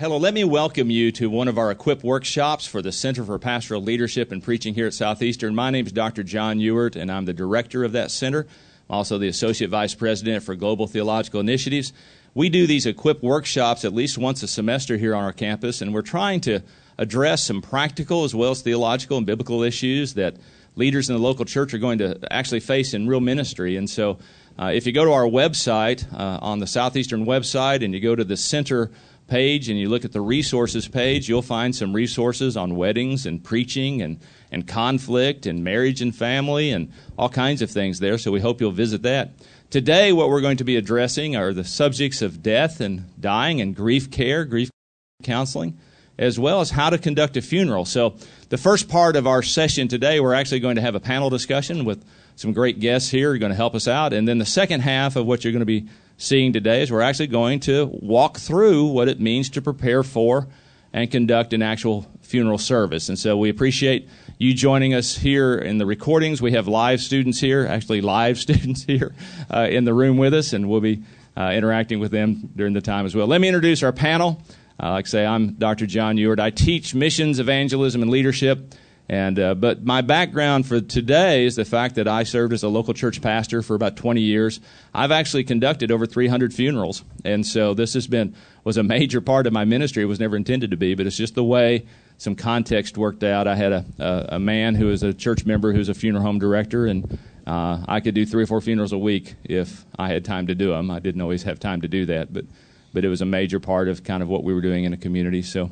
Hello, let me welcome you to one of our equip workshops for the Center for Pastoral Leadership and Preaching here at Southeastern. My name is Dr. John Ewart, and I'm the director of that center. I'm also the associate vice president for Global Theological Initiatives. We do these equip workshops at least once a semester here on our campus, and we're trying to address some practical as well as theological and biblical issues that leaders in the local church are going to actually face in real ministry. And so, uh, if you go to our website, uh, on the Southeastern website, and you go to the center page and you look at the resources page, you'll find some resources on weddings and preaching and, and conflict and marriage and family and all kinds of things there. So we hope you'll visit that. Today, what we're going to be addressing are the subjects of death and dying and grief care, grief counseling, as well as how to conduct a funeral. So, the first part of our session today, we're actually going to have a panel discussion with some great guests here who are going to help us out. And then the second half of what you're going to be seeing today is we're actually going to walk through what it means to prepare for and conduct an actual funeral service. And so we appreciate you joining us here in the recordings. We have live students here, actually live students here uh, in the room with us, and we'll be uh, interacting with them during the time as well. Let me introduce our panel. Uh, like I say, I'm Dr. John Ewart. I teach missions, evangelism, and leadership and uh, but my background for today is the fact that I served as a local church pastor for about 20 years. I've actually conducted over 300 funerals, and so this has been was a major part of my ministry. It was never intended to be, but it's just the way some context worked out. I had a a, a man who was a church member who's a funeral home director, and uh, I could do three or four funerals a week if I had time to do them. I didn't always have time to do that, but but it was a major part of kind of what we were doing in a community. So.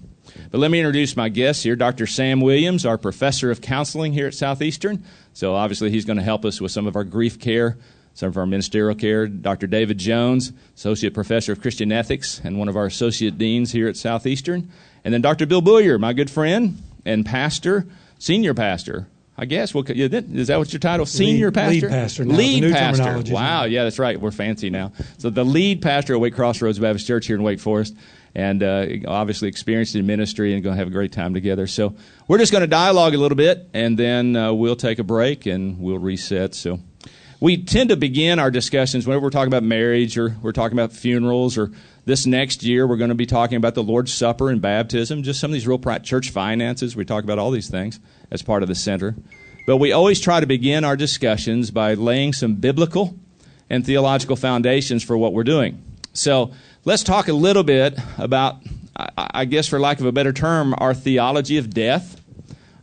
But let me introduce my guests here Dr. Sam Williams, our professor of counseling here at Southeastern. So obviously, he's going to help us with some of our grief care, some of our ministerial care. Dr. David Jones, associate professor of Christian ethics and one of our associate deans here at Southeastern. And then Dr. Bill Bullier, my good friend and pastor, senior pastor I guess. Well, is that what your title? Senior lead, pastor. Lead pastor. Now, lead pastor. Wow. Yeah, that's right. We're fancy now. So the lead pastor of Wake Crossroads Baptist Church here in Wake Forest and uh, obviously experienced in ministry and going to have a great time together. So we're just going to dialogue a little bit, and then uh, we'll take a break and we'll reset. So we tend to begin our discussions whenever we're talking about marriage or we're talking about funerals or this next year we're going to be talking about the Lord's Supper and baptism, just some of these real church finances. We talk about all these things as part of the center. But we always try to begin our discussions by laying some biblical and theological foundations for what we're doing. So let's talk a little bit about, I guess, for lack of a better term, our theology of death,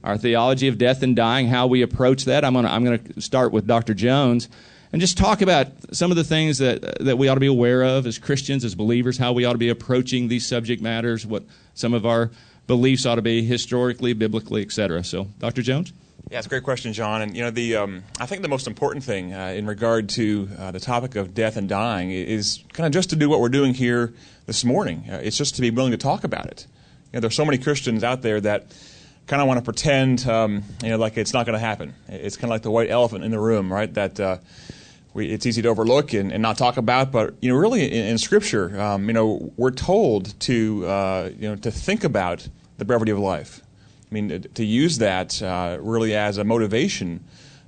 our theology of death and dying, how we approach that. I'm going to I'm going to start with Dr. Jones and just talk about some of the things that that we ought to be aware of as Christians, as believers, how we ought to be approaching these subject matters, what some of our beliefs ought to be historically, biblically, etc. So, Dr. Jones. Yeah, it's a great question, John. And you know, the um, I think the most important thing uh, in regard to uh, the topic of death and dying is kind of just to do what we're doing here this morning. Uh, it's just to be willing to talk about it. You know, there's so many Christians out there that kind of want to pretend, um, you know, like it's not going to happen. It's kind of like the white elephant in the room, right? That uh, we, it's easy to overlook and, and, not talk about. But you know, really, in, in Scripture, um, you know, we're told to uh, you know to think about the brevity of life I mean, to use that uh, really as a motivation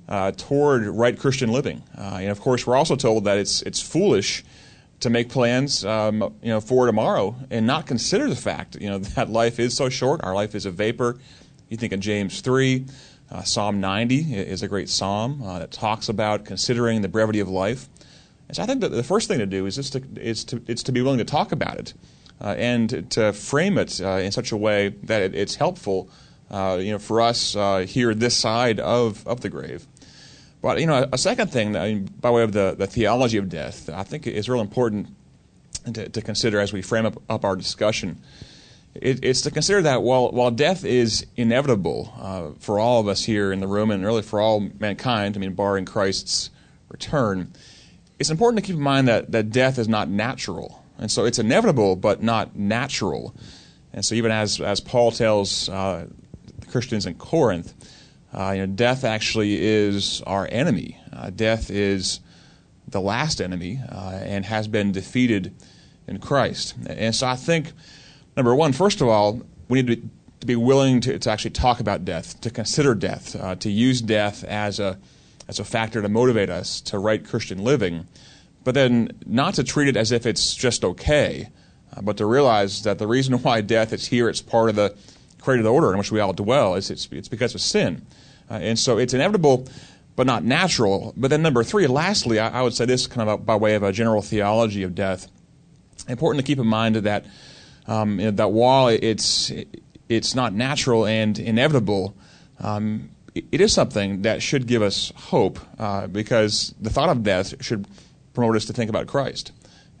uh, toward right Christian living. Uh, and of course, we're also told that it's it's foolish to make plans, um, you know, for tomorrow and not consider the fact, you know, that life is so short. Our life is a vapor. You think of James three. Uh, psalm 90 is a great psalm uh, that talks about considering the brevity of life. And so I think that the first thing to do is just to, is to, it's to be willing to talk about it uh, and to frame it in such a way that it, it's helpful uh, you know, for us uh, here this side of, of the grave. But you know, a second thing, I mean, by way of the, the theology of death, I think is real important to, to consider as we frame up, up our discussion. It, it's to consider that while while death is inevitable uh, for all of us here in the room, and really for all mankind, I mean, barring Christ's return, it's important to keep in mind that that death is not natural, and so it's inevitable but not natural. And so, even as as Paul tells uh, Christians in Corinth, uh, you know, death actually is our enemy. Uh, death is the last enemy uh, and has been defeated in Christ. And so I think, number one, first of all, we need to be, to be willing to, to actually talk about death, to consider death, uh, to use death as a, as a factor to motivate us to right Christian living, but then not to treat it as if it's just okay. uh, but to realize that the reason why death is here, it's part of the created the order in which we all dwell, is it's, it's because of sin. Uh, and so it's inevitable, but not natural. But then, number three, lastly, I, I would say this kind of by way of a general theology of death. Important to keep in mind that um, you know, that while it's it's not natural and inevitable, um, it is something that should give us hope uh, because the thought of death should promote us to think about Christ.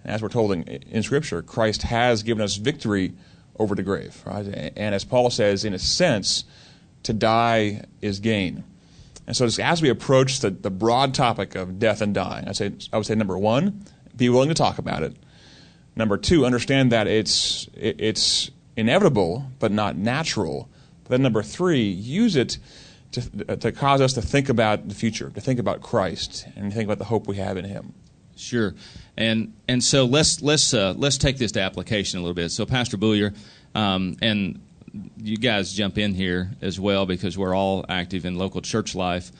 As we're told in, in, Scripture, Christ has given us victory over the grave. Right? And as Paul says, in a sense, to die is gain. And so as we approach the, the broad topic of death and dying, I, say, I would say number one, be willing to talk about it. Number two, understand that it's, it, it's inevitable but not natural. But then number three, use it to, to cause us to think about the future, to think about Christ, and think about the hope we have in Him. Sure, and and so let's let's uh, let's take this to application a little bit. So, Pastor Bullier, um, and you guys jump in here as well because we're all active in local church life.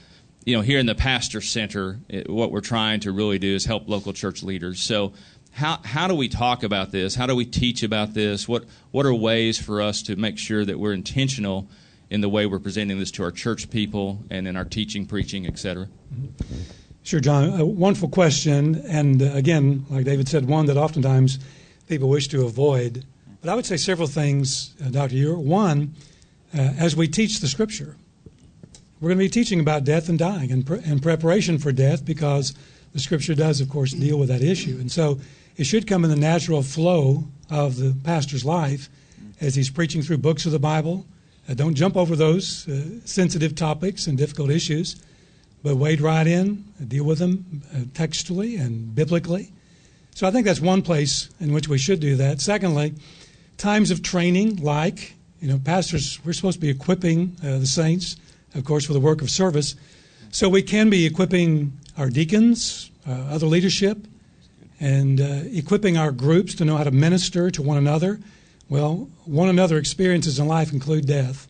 You know, here in the Pastor Center, it, what we're trying to really do is help local church leaders. So, how how do we talk about this? How do we teach about this? What what are ways for us to make sure that we're intentional? in the way we're presenting this to our church people and in our teaching, preaching, etc.? Sure, John. A wonderful question. And uh, again, like David said, one that oftentimes people wish to avoid. But I would say several things, uh, Dr. Ewart. One, uh, as we teach the Scripture, we're going to be teaching about death and dying and, pre- and preparation for death because the Scripture does, of course, deal with that issue. And so it should come in the natural flow of the pastor's life as he's preaching through books of the Bible uh, don't jump over those uh, sensitive topics and difficult issues, but wade right in, uh, deal with them uh, textually and biblically. So I think that's one place in which we should do that. Secondly, times of training, like, you know, pastors, we're supposed to be equipping uh, the saints, of course, for the work of service. So we can be equipping our deacons, uh, other leadership, and equipping our groups to know how to minister to one another well, one another experiences in life include death.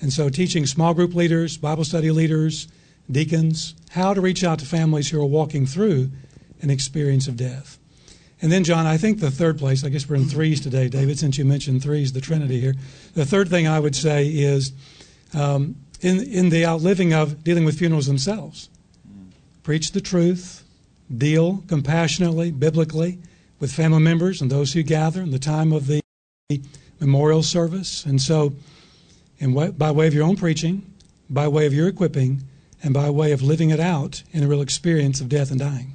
And so, teaching small group leaders, Bible study leaders, deacons, how to reach out to families who are walking through an experience of death. And then, John, I think the third place, I guess we're in threes today, David, since you mentioned threes, the Trinity here. The third thing I would say is um, in, in the outliving of dealing with funerals themselves, preach the truth, deal compassionately, biblically with family members and those who gather in the time of the memorial service. And so, and by way of your own preaching, by way of your equipping, and by way of living it out in a real experience of death and dying.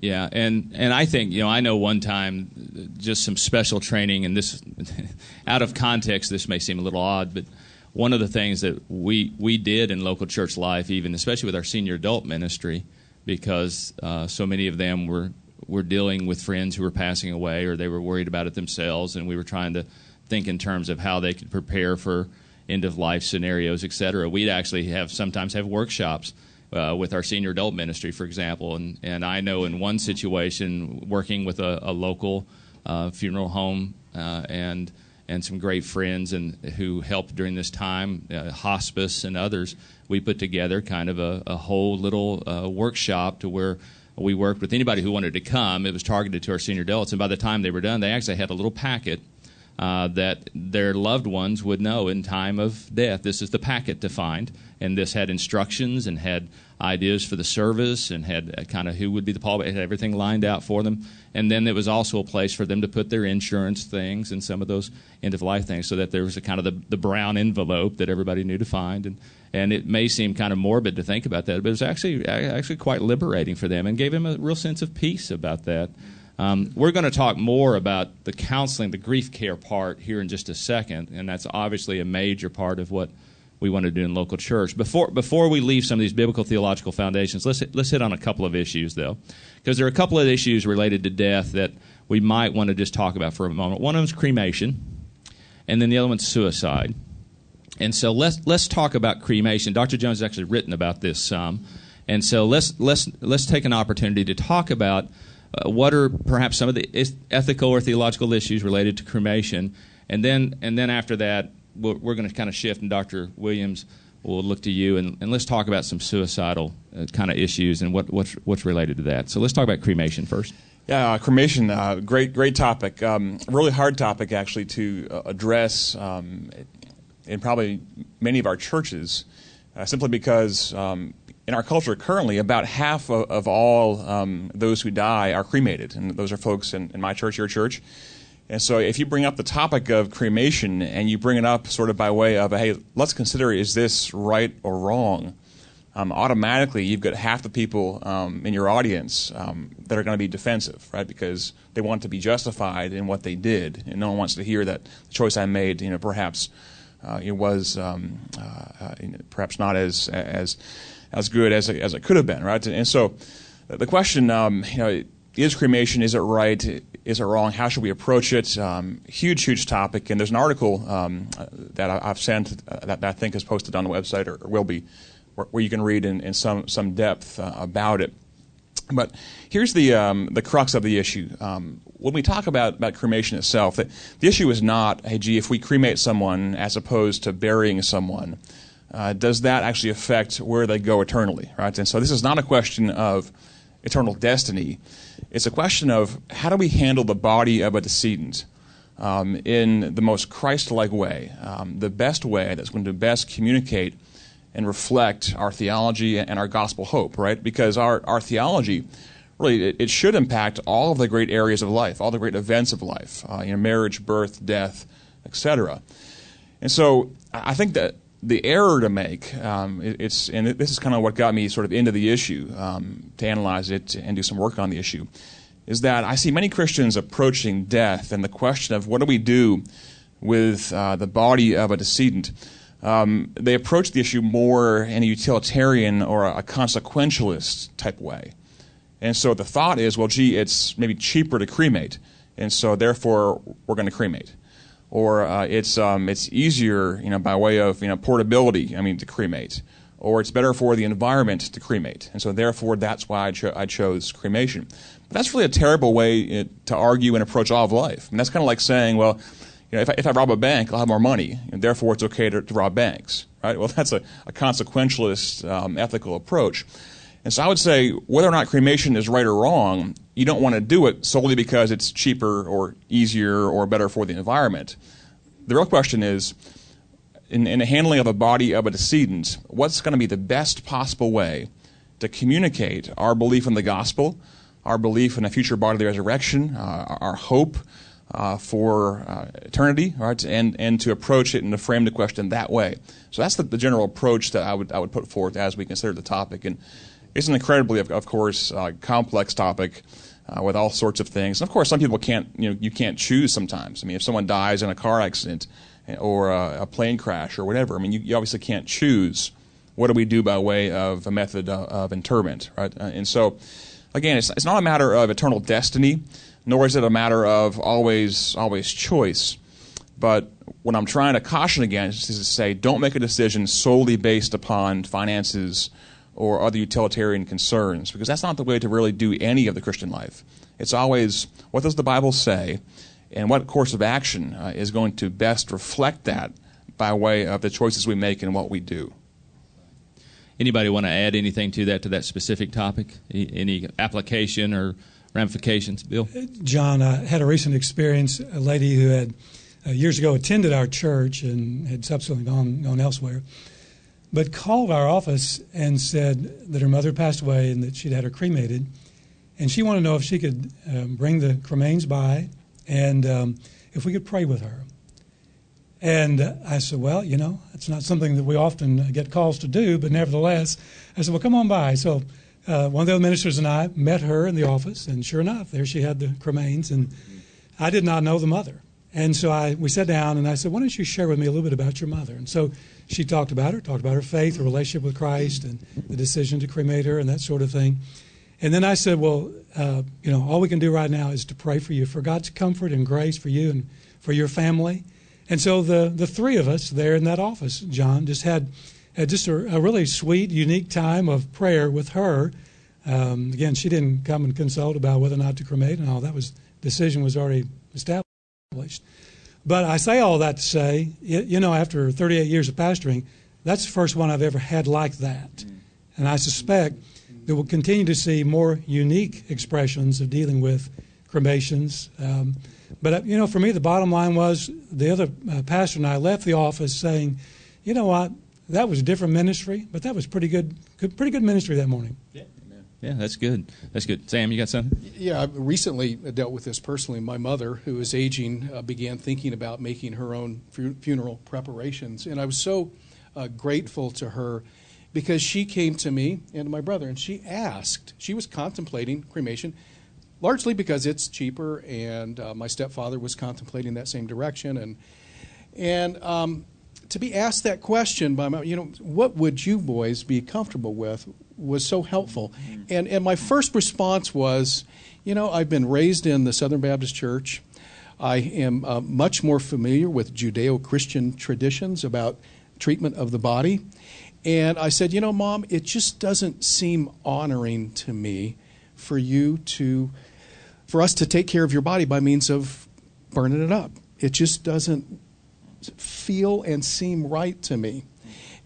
Yeah, and, and I think, you know, I know one time just some special training, and this, out of context, this may seem a little odd, but one of the things that we, we did in local church life, even especially with our senior adult ministry, because uh, so many of them were were dealing with friends who were passing away or they were worried about it themselves, and we were trying to think in terms of how they could prepare for end of life scenarios, et cetera. We'd actually have sometimes have workshops uh, with our senior adult ministry, for example. And, and I know in one situation, working with a, a local uh, funeral home uh, and and some great friends and who helped during this time, uh, hospice and others, we put together kind of a, a whole little uh, workshop to where we worked with anybody who wanted to come. It was targeted to our senior adults, and by the time they were done, they actually had a little packet uh, that their loved ones would know in time of death. This is the packet to find, and this had instructions and had ideas for the service and had kind of who would be the pallbearer. It had everything lined out for them, and then there was also a place for them to put their insurance things and some of those end of life things, so that there was a kind of the, the brown envelope that everybody knew to find. And and it may seem kind of morbid to think about that, but it was actually actually quite liberating for them and gave them a real sense of peace about that. Um, we're going to talk more about the counseling, the grief care part here in just a second, and that's obviously a major part of what we want to do in local church. Before before we leave some of these biblical theological foundations, let's let's hit on a couple of issues though, because there are a couple of issues related to death that we might want to just talk about for a moment. One of them is cremation, and then the other one's suicide. And so let's let's talk about cremation. Dr. Jones has actually written about this some, and so let's let's let's take an opportunity to talk about uh, what are perhaps some of the ethical or theological issues related to cremation, and then and then after that we're, we're going to kind of shift, and Dr. Williams will look to you, and, and let's talk about some suicidal uh, kind of issues and what what's what's related to that. So let's talk about cremation first. Yeah, uh, cremation, uh, great, great topic. Um, really hard topic actually to uh, address um, in probably many of our churches, uh, simply because um, in our culture currently, about half of, of all um, those who die are cremated, and those are folks in, in my church, your church. And so, if you bring up the topic of cremation and you bring it up sort of by way of, hey, let's consider is this right or wrong? um, automatically you've got half the people um, in your audience um, that are going to be defensive, right? Because they want to be justified in what they did, and no one wants to hear that the choice I made, you know, perhaps uh, it was um, uh, perhaps not as as as good as it, as it could have been, right? And so the question, um, you know, is cremation? Is it right? Is it wrong? How should we approach it? Um, huge, huge topic. And there's an article that I, have sent uh, that, that, I think is posted on the website or, or will be where, where you can read in, in some, some depth uh, about it. But here's the, um, the crux of the issue. Um, when we talk about, about cremation itself, the, the issue is not, hey, gee, if we cremate someone as opposed to burying someone, uh, does that actually affect where they go eternally, right? And so this is not a question of eternal destiny. It's a question of how do we handle the body of a decedent um, in the most Christ like way, um, the best way that's going to best communicate and reflect our theology and our gospel hope, right? Because our, our theology, really, it, it should impact all of the great areas of life, all the great events of life, uh, you know, marriage, birth, death, etc. And so I think that the error to make, um, it, it's, and this is kind of what got me sort of into the issue, um, to analyze it and do some work on the issue, is that I see many Christians approaching death and the question of what do we do with uh, the body of a decedent um, they approach the issue more in a utilitarian or a consequentialist type way. And so the thought is, well, gee, it's maybe cheaper to cremate, and so therefore we're going to cremate. Or uh, it's, um, it's easier, you know, by way of you know, portability, I mean, to cremate. Or it's better for the environment to cremate. And so therefore that's why I, cho- I chose cremation. But that's really a terrible way it, uh, to argue and approach all of life. And that's kind of like saying, well, you know, if I, if I rob a bank, I'll have more money, and therefore it's okay to, to rob banks, right? Well, that's a, a consequentialist um, ethical approach. And so I would say whether or not cremation is right or wrong, you don't want to do it solely because it's cheaper or easier or better for the environment. The real question is, in, in the handling of a body of a decedent, what's going to be the best possible way to communicate our belief in the gospel, our belief in a future bodily resurrection, uh, our hope, uh, for uh, eternity, right? And and to approach it and to frame the question that way. So that's the, the, general approach that I would I would put forth as we consider the topic. And it's an incredibly, of, of course, uh, complex topic. Uh, with all sorts of things, and of course, some people can't. You know, you can't choose sometimes. I mean, if someone dies in a car accident or a, a plane crash or whatever, I mean, you, you, obviously can't choose. What do we do by way of a method of, of interment, right? Uh, and so, again, it's, it's not a matter of eternal destiny nor is it a matter of always always choice. But what I'm trying to caution against is to say don't make a decision solely based upon finances or other utilitarian concerns, because that's not the way to really do any of the Christian life. It's always what does the Bible say, and what course of action uh, is going to best reflect that by way of the choices we make and what we do. Anybody want to add anything to that to that specific topic? Any application or ramifications. Bill? John, I had a recent experience. A lady who had uh, years ago attended our church and had subsequently gone, gone elsewhere, but called our office and said that her mother passed away and that she'd had her cremated. And she wanted to know if she could um, bring the cremains by and um, if we could pray with her. And I said, Well, you know, it's not something that we often get calls to do, but nevertheless, I said, Well, come on by. So uh, one of the other ministers and I met her in the office, and sure enough, there she had the cremains, and I did not know the mother. And so I, we sat down, and I said, "Why don't you share with me a little bit about your mother?" And so she talked about her, talked about her faith, her relationship with Christ, and the decision to cremate her, and that sort of thing. And then I said, "Well, uh, you know, all we can do right now is to pray for you, for God's comfort and grace for you and for your family." And so the the three of us there in that office, John, just had had just a, a really sweet, unique time of prayer with her. Um, again, she didn't come and consult about whether or not to cremate and all. That was decision was already established. But I say all that to say, you know, after 38 years of pastoring, that's the first one I've ever had like that. And I suspect that we'll continue to see more unique expressions of dealing with cremations. Um, but, uh, you know, for me, the bottom line was the other uh, pastor and I left the office saying, you know what, that was a different ministry, but that was pretty good, good pretty good ministry that morning. Yeah. Yeah, that's good. That's good. Sam, you got something? Yeah, I recently dealt with this personally. My mother, who is aging, uh, began thinking about making her own fu- funeral preparations. And I was so uh, grateful to her because she came to me and my brother and she asked, she was contemplating cremation, largely because it's cheaper, and uh, my stepfather was contemplating that same direction. And, and um, to be asked that question by my, you know, what would you boys be comfortable with was so helpful. And, and my first response was, you know, I've been raised in the Southern Baptist Church. I am uh, much more familiar with Judeo Christian traditions about treatment of the body. And I said, you know, Mom, it just doesn't seem honoring to me for you to, for us to take care of your body by means of burning it up. It just doesn't feel and seem right to me.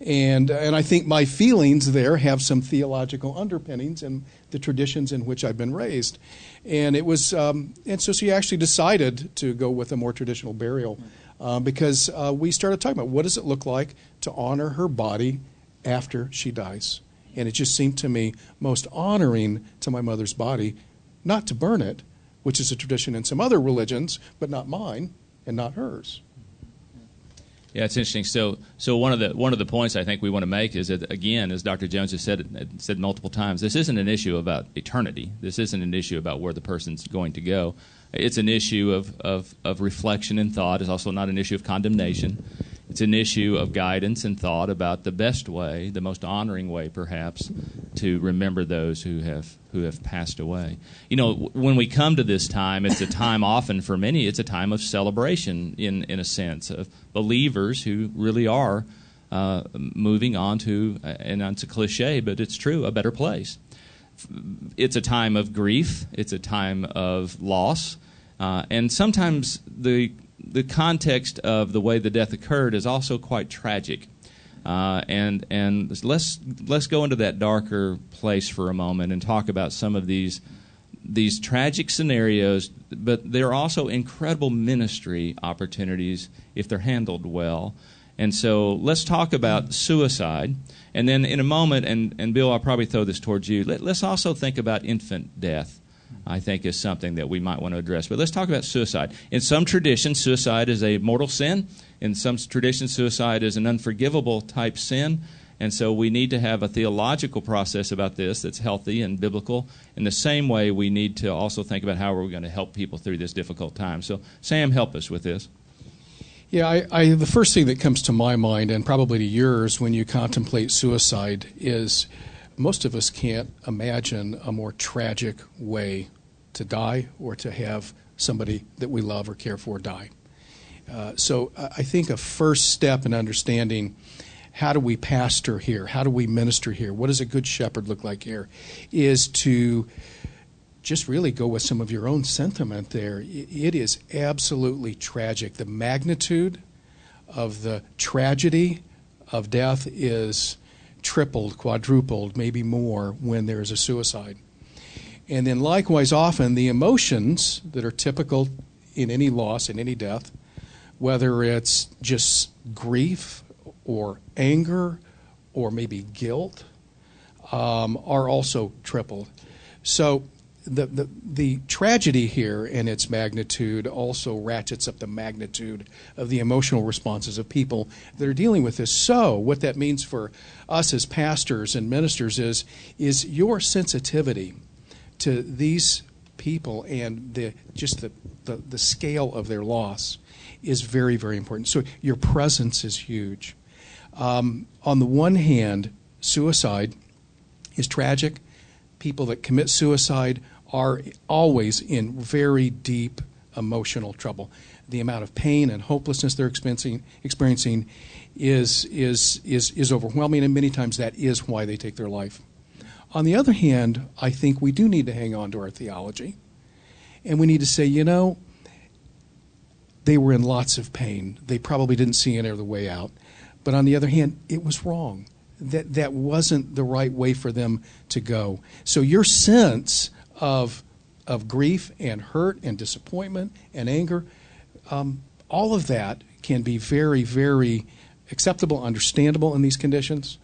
And, and I think my feelings there have some theological underpinnings in the traditions in which I've been raised. And it was, um, and so she actually decided to go with a more traditional burial uh, because uh, we started talking about what does it look like to honor her body after she dies. And it just seemed to me most honoring to my mother's body not to burn it, which is a tradition in some other religions, but not mine and not hers. Yeah, it's interesting. So, so one of the one of the points I think we want to make is that again, as Dr. Jones has said said multiple times, this isn't an issue about eternity. This isn't an issue about where the person's going to go. It's an issue of of, of reflection and thought. It's also not an issue of condemnation. It's an issue of guidance and thought about the best way, the most honoring way, perhaps, to remember those who have who have passed away. You know, when we come to this time, it's a time often for many. It's a time of celebration, in in a sense, of believers who really are uh, moving on to, and it's a cliche, but it's true, a better place. It's a time of grief. It's a time of loss, uh, and sometimes the the context of the way the death occurred is also quite tragic. Uh, and and let's let's go into that darker place for a moment and talk about some of these these tragic scenarios, but there are also incredible ministry opportunities if they're handled well. And so let's talk about suicide. And then in a moment, and, and Bill, I'll probably throw this towards you, let, let's also think about infant death. I think is something that we might want to address. But let's talk about suicide. In some traditions, suicide is a mortal sin. In some traditions, suicide is an unforgivable type sin. And so we need to have a theological process about this that's healthy and biblical. In the same way, we need to also think about how we're going to help people through this difficult time. So, Sam, help us with this. Yeah, I, I, the first thing that comes to my mind, and probably to yours, when you contemplate suicide, is most of us can't imagine a more tragic way to die or to have somebody that we love or care for die. Uh, so I think a first step in understanding how do we pastor here, how do we minister here, what does a good shepherd look like here, is to just really go with some of your own sentiment there. It is absolutely tragic. The magnitude of the tragedy of death is tripled, quadrupled, maybe more when there's a suicide. And then, likewise, often the emotions that are typical in any loss, in any death, whether it's just grief or anger or maybe guilt, um, are also tripled. So the, the, the tragedy here and its magnitude also ratchets up the magnitude of the emotional responses of people that are dealing with this. So, what that means for us as pastors and ministers is, is your sensitivity to these people and the, just the, the, the scale of their loss is very, very important. So, your presence is huge. Um, on the one hand, suicide is tragic people that commit suicide are always in very deep emotional trouble. The amount of pain and hopelessness they're experiencing, experiencing is, is, is, is overwhelming, and many times that is why they take their life. On the other hand, I think we do need to hang on to our theology. And we need to say, you know, they were in lots of pain. They probably didn't see any other way out. But on the other hand, it was wrong. That that wasn't the right way for them to go. So your sense of of grief and hurt and disappointment and anger, um, all of that can be very, very acceptable, understandable in these conditions.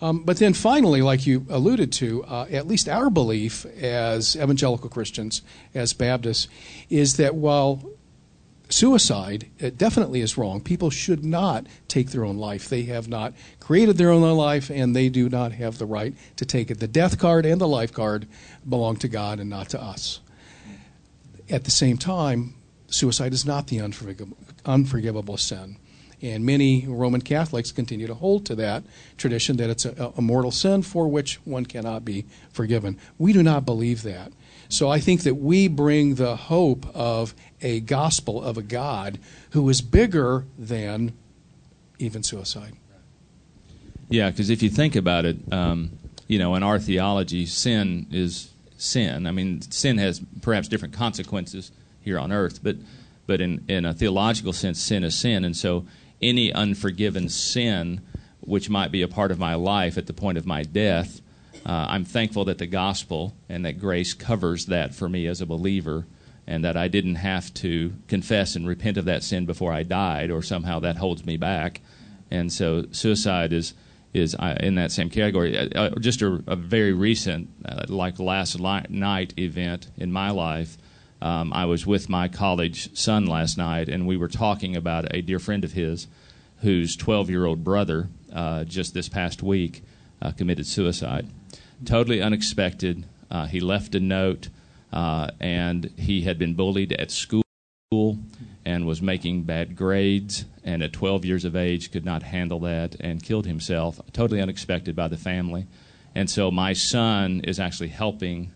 Um, but then finally, like you alluded to, uh, at least our belief as evangelical Christians, as Baptists, is that while suicide it definitely is wrong, people should not take their own life. They have not created their own life, and they do not have the right to take it. The death card and the life card belong to God and not to us. At the same time, suicide is not the unforgivable, unforgivable sin. And many Roman Catholics continue to hold to that tradition that it's a, a, mortal sin for which one cannot be forgiven. We do not believe that. So I think that we bring the hope of a gospel of a God who is bigger than even suicide. Yeah, because if you think about it, um, you know, in our theology, sin is sin. I mean, sin has perhaps different consequences here on earth, but but in, in a theological sense, sin is sin. And so any unforgiven sin which might be a part of my life at the point of my death, uh, I'm thankful that the gospel and that grace covers that for me as a believer, and that I didn't have to confess and repent of that sin before I died, or somehow that holds me back. And so suicide is is uh, in that same category. Uh, uh just a, a, very recent, uh, like last li- night event in my life um, I was with my college son last night, and we were talking about a dear friend of his whose 12 year old brother uh, just this past week committed suicide. Totally unexpected. Uh, he left a note, uh, and he had been bullied at school and was making bad grades, and at 12 years of age could not handle that and killed himself. Totally unexpected by the family. And so my son is actually helping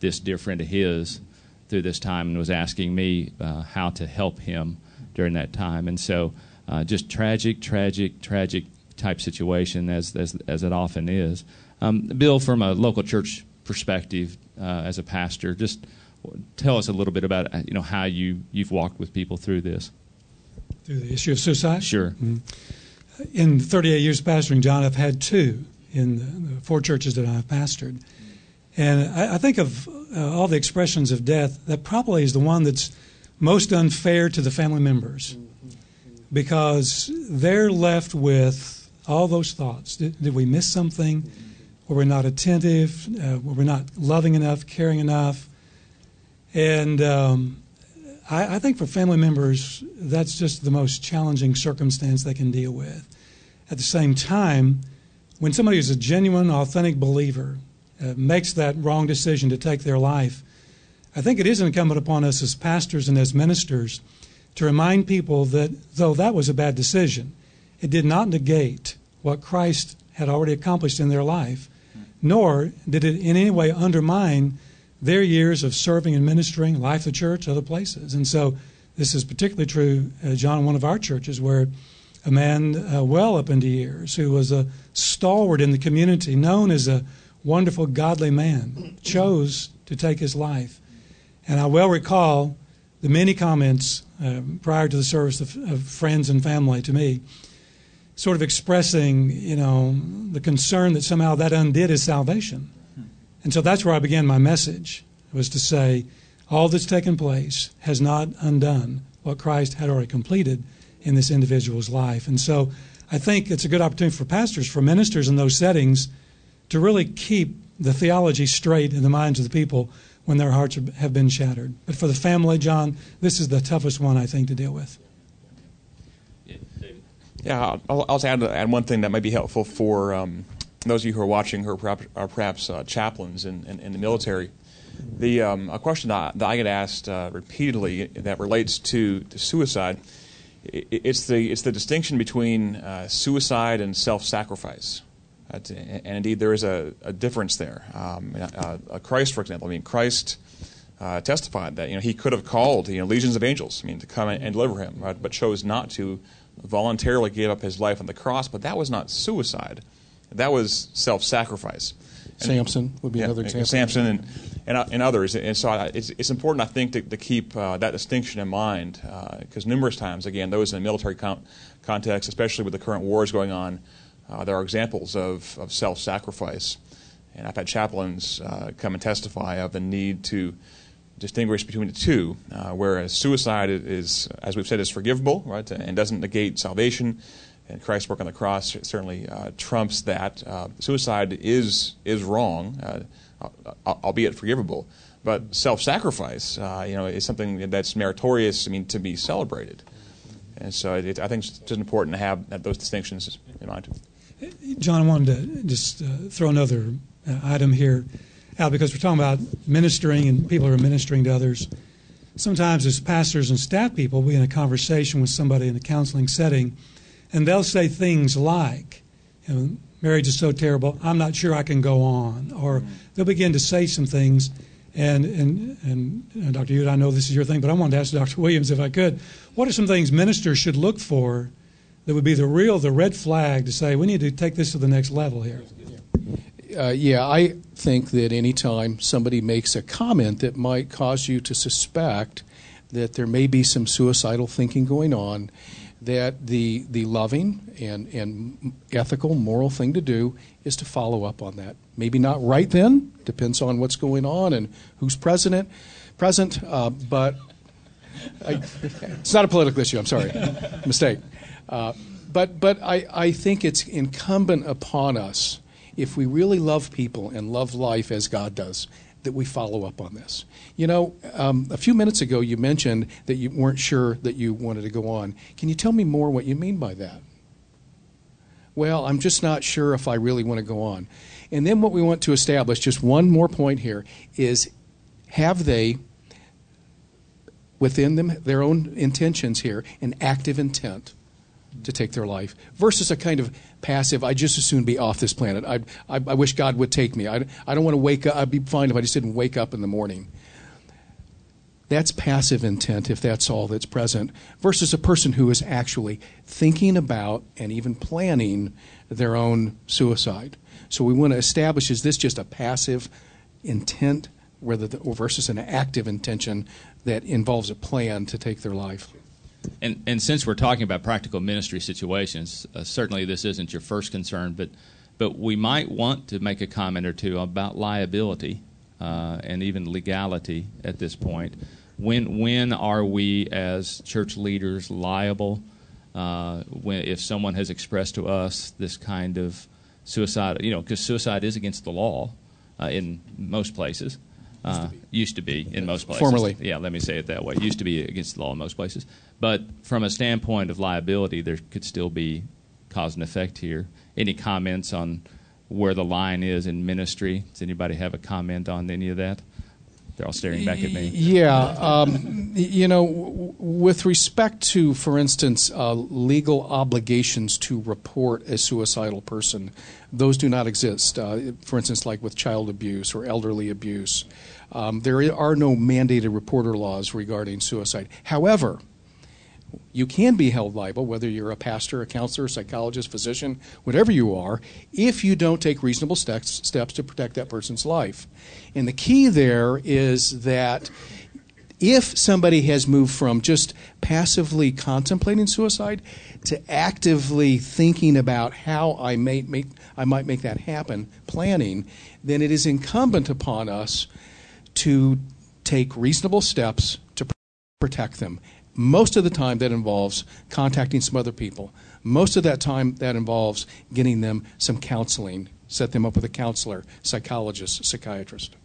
this dear friend of his through this time and was asking me uh, how to help him during that time. And so, uh, just tragic, tragic, tragic type situation as as, as it often is. Um, Bill, from a local church perspective, uh, as a pastor, just tell us a little bit about uh, you know how you you've walked with people through this. Through the issue of suicide. Sure. Mm-hmm. In 38 years of pastoring, John, I've had two in the four churches that I've pastored. And I, I think of uh, all the expressions of death, that probably is the one that's most unfair to the family members because they're left with all those thoughts. Did, did we miss something? Were we're not attentive? Uh, were we not loving enough, caring enough? And um, I, I think for family members, that's just the most challenging circumstance they can deal with. At the same time, when somebody is a genuine, authentic believer, uh, makes that wrong decision to take their life, I think it is incumbent upon us as pastors and as ministers to remind people that though that was a bad decision, it did not negate what Christ had already accomplished in their life, nor did it in any way undermine their years of serving and ministering, life of church, other places. And so this is particularly true, uh, John, one of our churches where a man uh, well up into years who was a stalwart in the community, known as a wonderful, godly man chose to take his life. And I well recall the many comments uh, prior to the service of, of, friends and family to me, sort of expressing, you know, the concern that somehow that undid his salvation. Hmm. And so that's where I began my message, was to say, all that's taken place has not undone what Christ had already completed in this individual's life. And so I think it's a good opportunity for pastors, for ministers in those settings – to really keep the theology straight in the minds of the people when their hearts have been shattered. But for the family, John, this is the toughest one, I think, to deal with. Yeah, I'll, I'll add, add one thing that might be helpful for um, those of you who are watching who are perhaps, uh, chaplains in, in, in, the military. The um, a question that, I get asked uh, repeatedly that relates to, to suicide. It's the it's the distinction between uh, suicide and self-sacrifice. And indeed, there is a, a difference there. Um, Christ, for example, I mean, Christ uh, testified that you know he could have called you know legions of angels, I mean, to come and deliver him, right? but chose not to voluntarily gave up his life on the cross. But that was not suicide; that was self-sacrifice. Samson would be yeah, another example. Samson and, and, uh, and, others. And so it's, it's important, I think, to, to keep uh, that distinction in mind because uh, numerous times, again, those in the military con- context, especially with the current wars going on, uh, there are examples of, of self sacrifice. And I've had chaplains uh, come and testify of the need to distinguish between the two, uh, whereas suicide is, as we've said, is forgivable, right, and doesn't negate salvation. And Christ's work on the cross certainly uh, trumps that. Uh, suicide is is wrong, uh, albeit forgivable, but self-sacrifice, uh, you know, is something that's meritorious. I mean, to be celebrated. And so, it, I think it's just important to have those distinctions in mind. John, I wanted to just throw another item here out because we're talking about ministering and people are ministering to others. Sometimes, as pastors and staff people, we in a conversation with somebody in a counseling setting, and they'll say things like, you know, marriage is so terrible, I'm not sure I can go on. Or they'll begin to say some things. And, and, and, and Dr. Ewart, I know this is your thing, but I wanted to ask Dr. Williams if I could. What are some things ministers should look for that would be the real, the red flag to say we need to take this to the next level here? Uh, yeah, I think that anytime somebody makes a comment that might cause you to suspect that there may be some suicidal thinking going on, that the the loving and and ethical, moral thing to do is to follow up on that. Maybe not right then, depends on what's going on and who's president, present. Uh, but I, it's not a political issue. I'm sorry, mistake. Uh, but but I, I think it's incumbent upon us if we really love people and love life as God does, that we follow up on this. You know, um, a few minutes ago you mentioned that you weren't sure that you wanted to go on. Can you tell me more what you mean by that? Well, I'm just not sure if I really want to go on. And then what we want to establish, just one more point here, is have they, within them, their own intentions here, an active intent to take their life versus a kind of passive, I'd just as soon be off this planet. I, I, I wish God would take me. I, I don't want to wake up. I'd be fine if I just didn't wake up in the morning. That's passive intent, if that's all that's present, versus a person who is actually thinking about and even planning their own suicide. So we want to establish is this just a passive intent rather than, versus an active intention that involves a plan to take their life? And, and since we're talking about practical ministry situations, uh, certainly this isn't your first concern, but, but we might want to make a comment or two about liability uh, and even legality at this point. When, when are we as church leaders liable uh, when, if someone has expressed to us this kind of suicide? You know, because suicide is against the law uh, in most places. Uh, used to be in most places. Formerly. Yeah, let me say it that way. Used to be against the law in most places. But from a standpoint of liability, there could still be cause and effect here. Any comments on where the line is in ministry? Does anybody have a comment on any of that? They're all staring back at me. Yeah. Um, you know, w- with respect to, for instance, uh, legal obligations to report a suicidal person, those do not exist. Uh, for instance, like with child abuse or elderly abuse, um, there are no mandated reporter laws regarding suicide. However, you can be held liable, whether you're a pastor, a counselor, a psychologist, physician, whatever you are, if you don't take reasonable steps, steps to protect that person's life. And the key there is that if somebody has moved from just passively contemplating suicide to actively thinking about how I, may make, I might make that happen, planning, then it is incumbent upon us to take reasonable steps to protect them. Most of the time, that involves contacting some other people. Most of that time, that involves getting them some counseling, set them up with a counselor, psychologist, psychiatrist.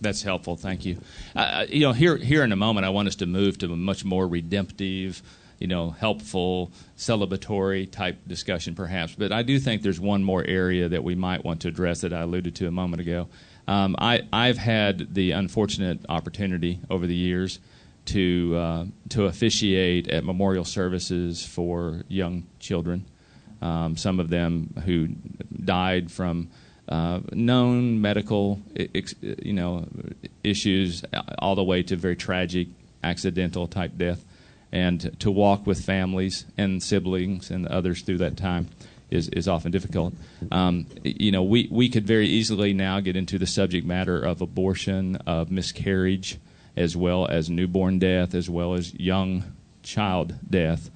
That's helpful. Thank you. Uh, you know, here here in a moment, I want us to move to a much more redemptive, you know, helpful, celebratory type discussion, perhaps. But I do think there's one more area that we might want to address that I alluded to a moment ago. Um, I I've had the unfortunate opportunity over the years to uh, to officiate at memorial services for young children. Um, some of them who died from uh, known medical, you know, issues, all the way to very tragic, accidental type death, and to walk with families and siblings and others through that time is, is often difficult. Um, you know, we, we could very easily now get into the subject matter of abortion, of miscarriage, as well as newborn death, as well as young child death.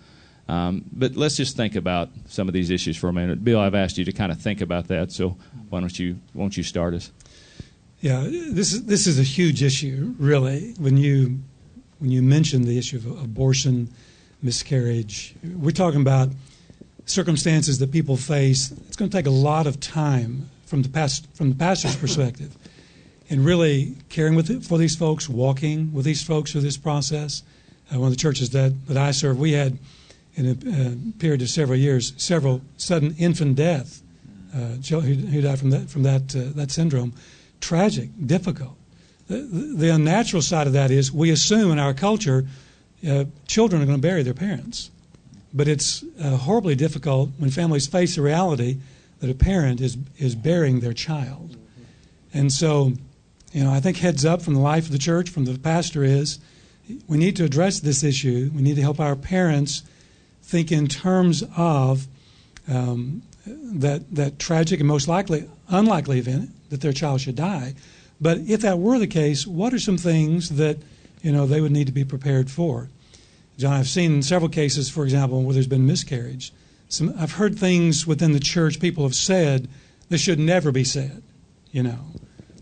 Um, but let's just think about some of these issues for a minute. Bill, I've asked you to kind of think about that, so why don't you won't you start us? Yeah, this is this is a huge issue, really. When you when you mention the issue of abortion, miscarriage, we're talking about circumstances that people face. It's going to take a lot of time from the past from the pastor's perspective, and really caring with for these folks, walking with these folks through this process. Uh, one of the churches that that I serve, we had in a uh, period of several years, several sudden infant death, uh, who, who, died from that from that uh, that syndrome. Tragic, difficult. The, the, unnatural side of that is we assume in our culture uh, children are going to bury their parents, but it's uh, horribly difficult when families face the reality that a parent is is burying their child, and so. You know, I think heads up from the life of the church, from the pastor is, we need to address this issue. We need to help our parents think in terms of um, that that tragic and most likely unlikely event that their child should die. But if that were the case, what are some things that you know they would need to be prepared for? John, I've seen several cases, for example, where there's been miscarriage. Some, I've heard things within the church people have said that should never be said. You know,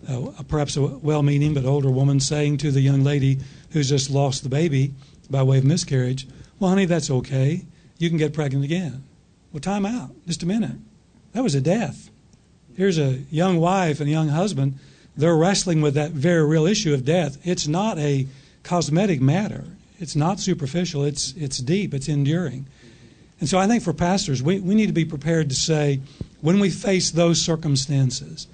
uh, perhaps a well-meaning but older woman saying to the young lady who's just lost the baby by way of miscarriage, "Well, honey, that's okay you can get pregnant again. Well, time out. Just a minute. That was a death. Here's a young wife and a young husband. They're wrestling with that very real issue of death. It's not a cosmetic matter. It's not superficial. It's it's deep. It's enduring. And so I think for pastors, we, we need to be prepared to say, when we face those circumstances,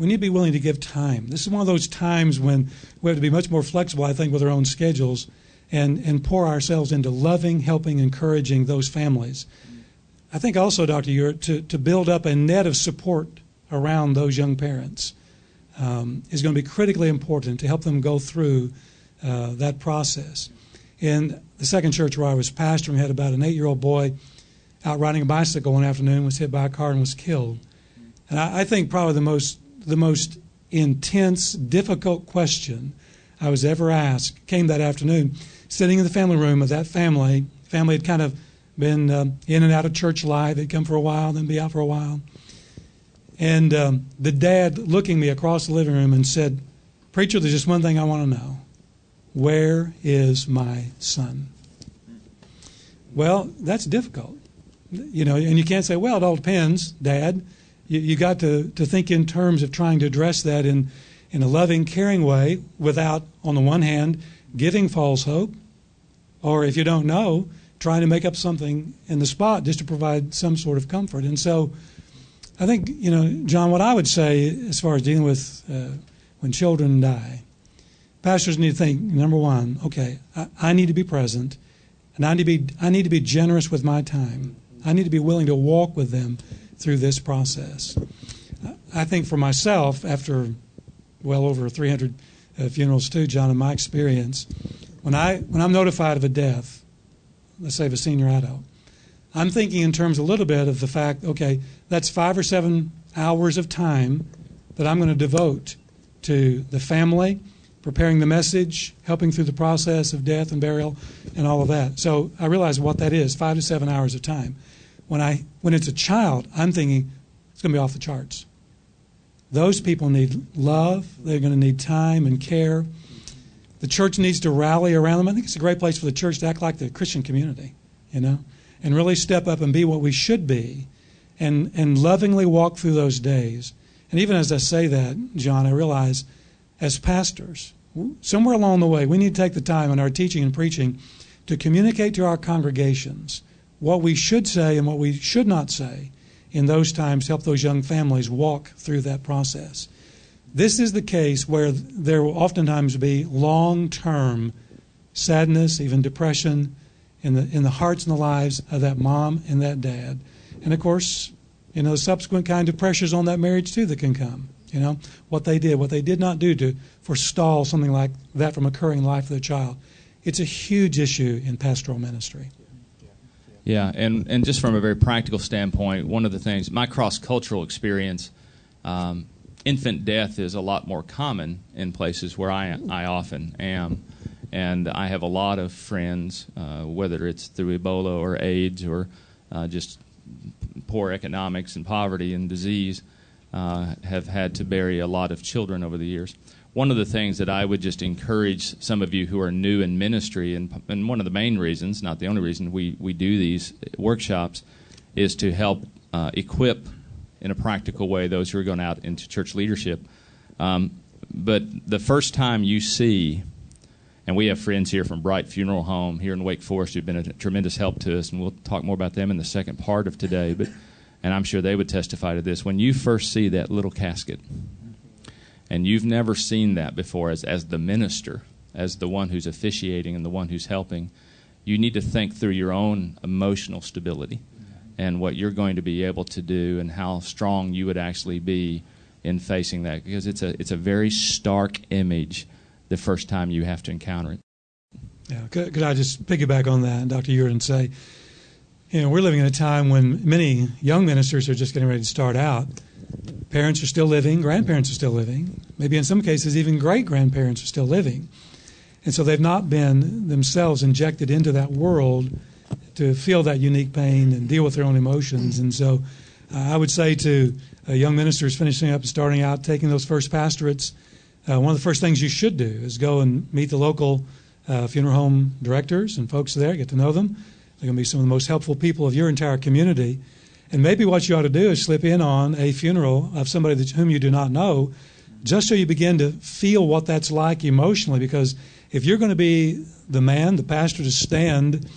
we need to be willing to give time. This is one of those times when we have to be much more flexible, I think, with our own schedules and, and pour ourselves into loving, helping, encouraging those families. I think also, Dr. Ewart, to, to build up a net of support around those young parents um, is going to be critically important to help them go through uh, that process. In the second church where I was pastoring, we had about an eight year old boy out riding a bicycle one afternoon, was hit by a car and was killed. And I, I think probably the most, the most intense, difficult question I was ever asked came that afternoon sitting in the family room of that family. Family had kind of been um, in and out of church life. They'd come for a while, then be out for a while. And um, the dad looking me across the living room and said, Preacher, there's just one thing I want to know. Where is my son? Well, that's difficult. You know, and you can't say, well, it all depends, Dad. You, you got to, to think in terms of trying to address that in, in a loving, caring way without, on the one hand, giving false hope, or if you don't know, trying to make up something in the spot just to provide some sort of comfort. And so I think, you know, John, what I would say as far as dealing with uh, when children die, pastors need to think number one, okay, I, I need to be present, and I need to be, I need to be generous with my time. I need to be willing to walk with them through this process. I think for myself, after well over 300 uh, funerals too, John, in my experience, when I when I'm notified of a death, let's say of a senior adult, I'm thinking in terms a little bit of the fact, okay, that's five or seven hours of time that I'm going to devote to the family, preparing the message, helping through the process of death and burial, and all of that. So I realize what that is, five to seven hours of time. When I when it's a child, I'm thinking it's going to be off the charts. Those people need love. They're going to need time and care. The church needs to rally around them. I think it's a great place for the church to act like the Christian community, you know, and really step up and be what we should be and, and lovingly walk through those days. And even as I say that, John, I realize as pastors, somewhere along the way, we need to take the time in our teaching and preaching to communicate to our congregations what we should say and what we should not say in those times help those young families walk through that process. This is the case where there will oftentimes be long term sadness, even depression, in the, in the hearts and the lives of that mom and that dad. And of course, you know, subsequent kind of pressures on that marriage too that can come. You know, what they did, what they did not do to forestall something like that from occurring in the life of their child. It's a huge issue in pastoral ministry. Yeah, and, and just from a very practical standpoint, one of the things, my cross cultural experience, um, infant death is a lot more common in places where I, I often am. And I have a lot of friends, uh, whether it's through Ebola or AIDS or uh, just poor economics and poverty and disease, uh, have had to bury a lot of children over the years. One of the things that I would just encourage some of you who are new in ministry, and, and one of the main reasons, not the only reason we, we do these workshops, is to help uh, equip in a practical way those who are going out into church leadership. Um, but the first time you see, and we have friends here from Bright Funeral Home here in Wake Forest who've been a tremendous help to us, and we'll talk more about them in the second part of today. But and I'm sure they would testify to this. When you first see that little casket, and you've never seen that before as as the minister, as the one who's officiating and the one who's helping, you need to think through your own emotional stability and what you're going to be able to do and how strong you would actually be in facing that because it's a it's a very stark image the first time you have to encounter it. Yeah, could, could I just piggyback on that, Dr. Ewart, and say, you know, we're living in a time when many young ministers are just getting ready to start out. Parents are still living, grandparents are still living, maybe in some cases even great grandparents are still living. And so they've not been themselves injected into that world to feel that unique pain and deal with their own emotions. And so uh, I would say to uh, young ministers finishing up and starting out, taking those first pastorates, uh, one of the first things you should do is go and meet the local uh, funeral home directors and folks there, get to know them. They're going to be some of the most helpful people of your entire community. And maybe what you ought to do is slip in on a funeral of somebody that, whom you do not know, just so you begin to feel what that's like emotionally. Because if you're going to be the man, the pastor, to stand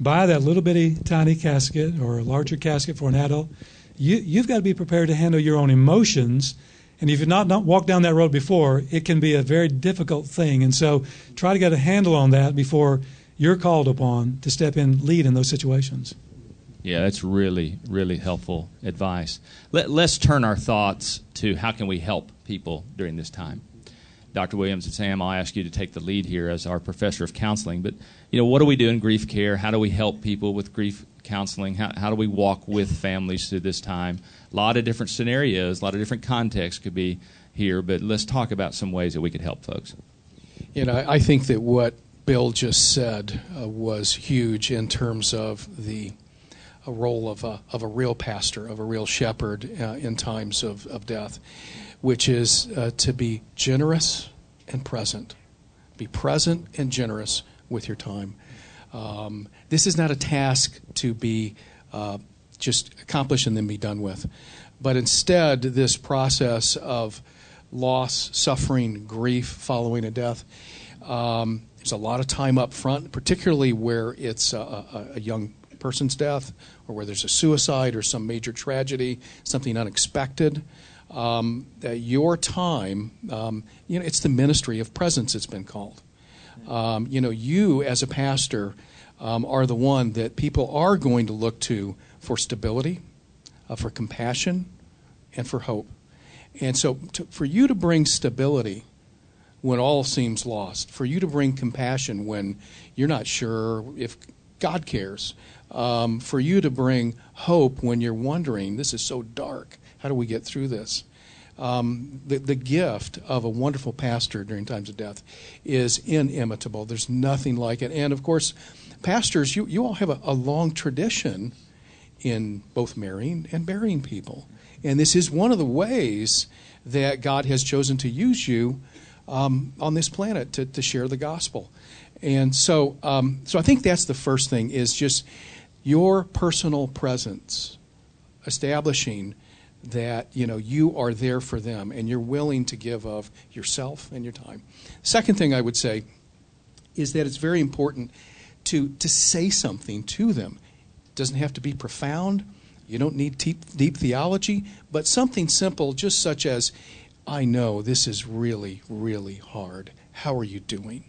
by that little bitty tiny casket or a larger casket for an adult, you, you've got to be prepared to handle your own emotions. And if you've not, not walked down that road before, it can be a very difficult thing. And so try to get a handle on that before you're called upon to step in, lead in those situations. Yeah, that's really, really helpful advice. Let, let's turn our thoughts to how can we help people during this time. Dr. Williams and Sam, I'll ask you to take the lead here as our professor of counseling. But, you know, what do we do in grief care? How do we help people with grief counseling? How, how do we walk with families through this time? A lot of different scenarios, a lot of different contexts could be here, but let's talk about some ways that we could help folks. You know, I think that what Bill just said uh, was huge in terms of the a role of a, of a real pastor, of a real shepherd uh, in times of, of death which is uh, to be generous and present. Be present and generous with your time. Um, this is not a task to be uh, just accomplished and then be done with, but instead, this process of loss, suffering, grief following a death. Um, there's a lot of time up front, particularly where it's a, a, a young person's death or where there's a suicide or some major tragedy, something unexpected um, uh, your time, um, you know, it's the ministry of presence, it's been called. Um, you know, you as a pastor um, are the one that people are going to look to for stability, uh, for compassion, and for hope. And so, to, for you to bring stability when all seems lost, for you to bring compassion when you're not sure if God cares, um, for you to bring hope when you're wondering, this is so dark how do we get through this? Um, the, the gift of a wonderful pastor during times of death is inimitable. There's nothing like it. And of course, pastors, you, you all have a, a long tradition in both marrying and burying people. And this is one of the ways that God has chosen to use you um, on this planet to, to share the gospel. And so, um, so I think that's the first thing is just your personal presence, establishing that you know you are there for them and you're willing to give of yourself and your time. Second thing I would say is that it's very important to to say something to them. It doesn't have to be profound. You don't need deep, deep theology, but something simple, just such as, "I know this is really, really hard. How are you doing?"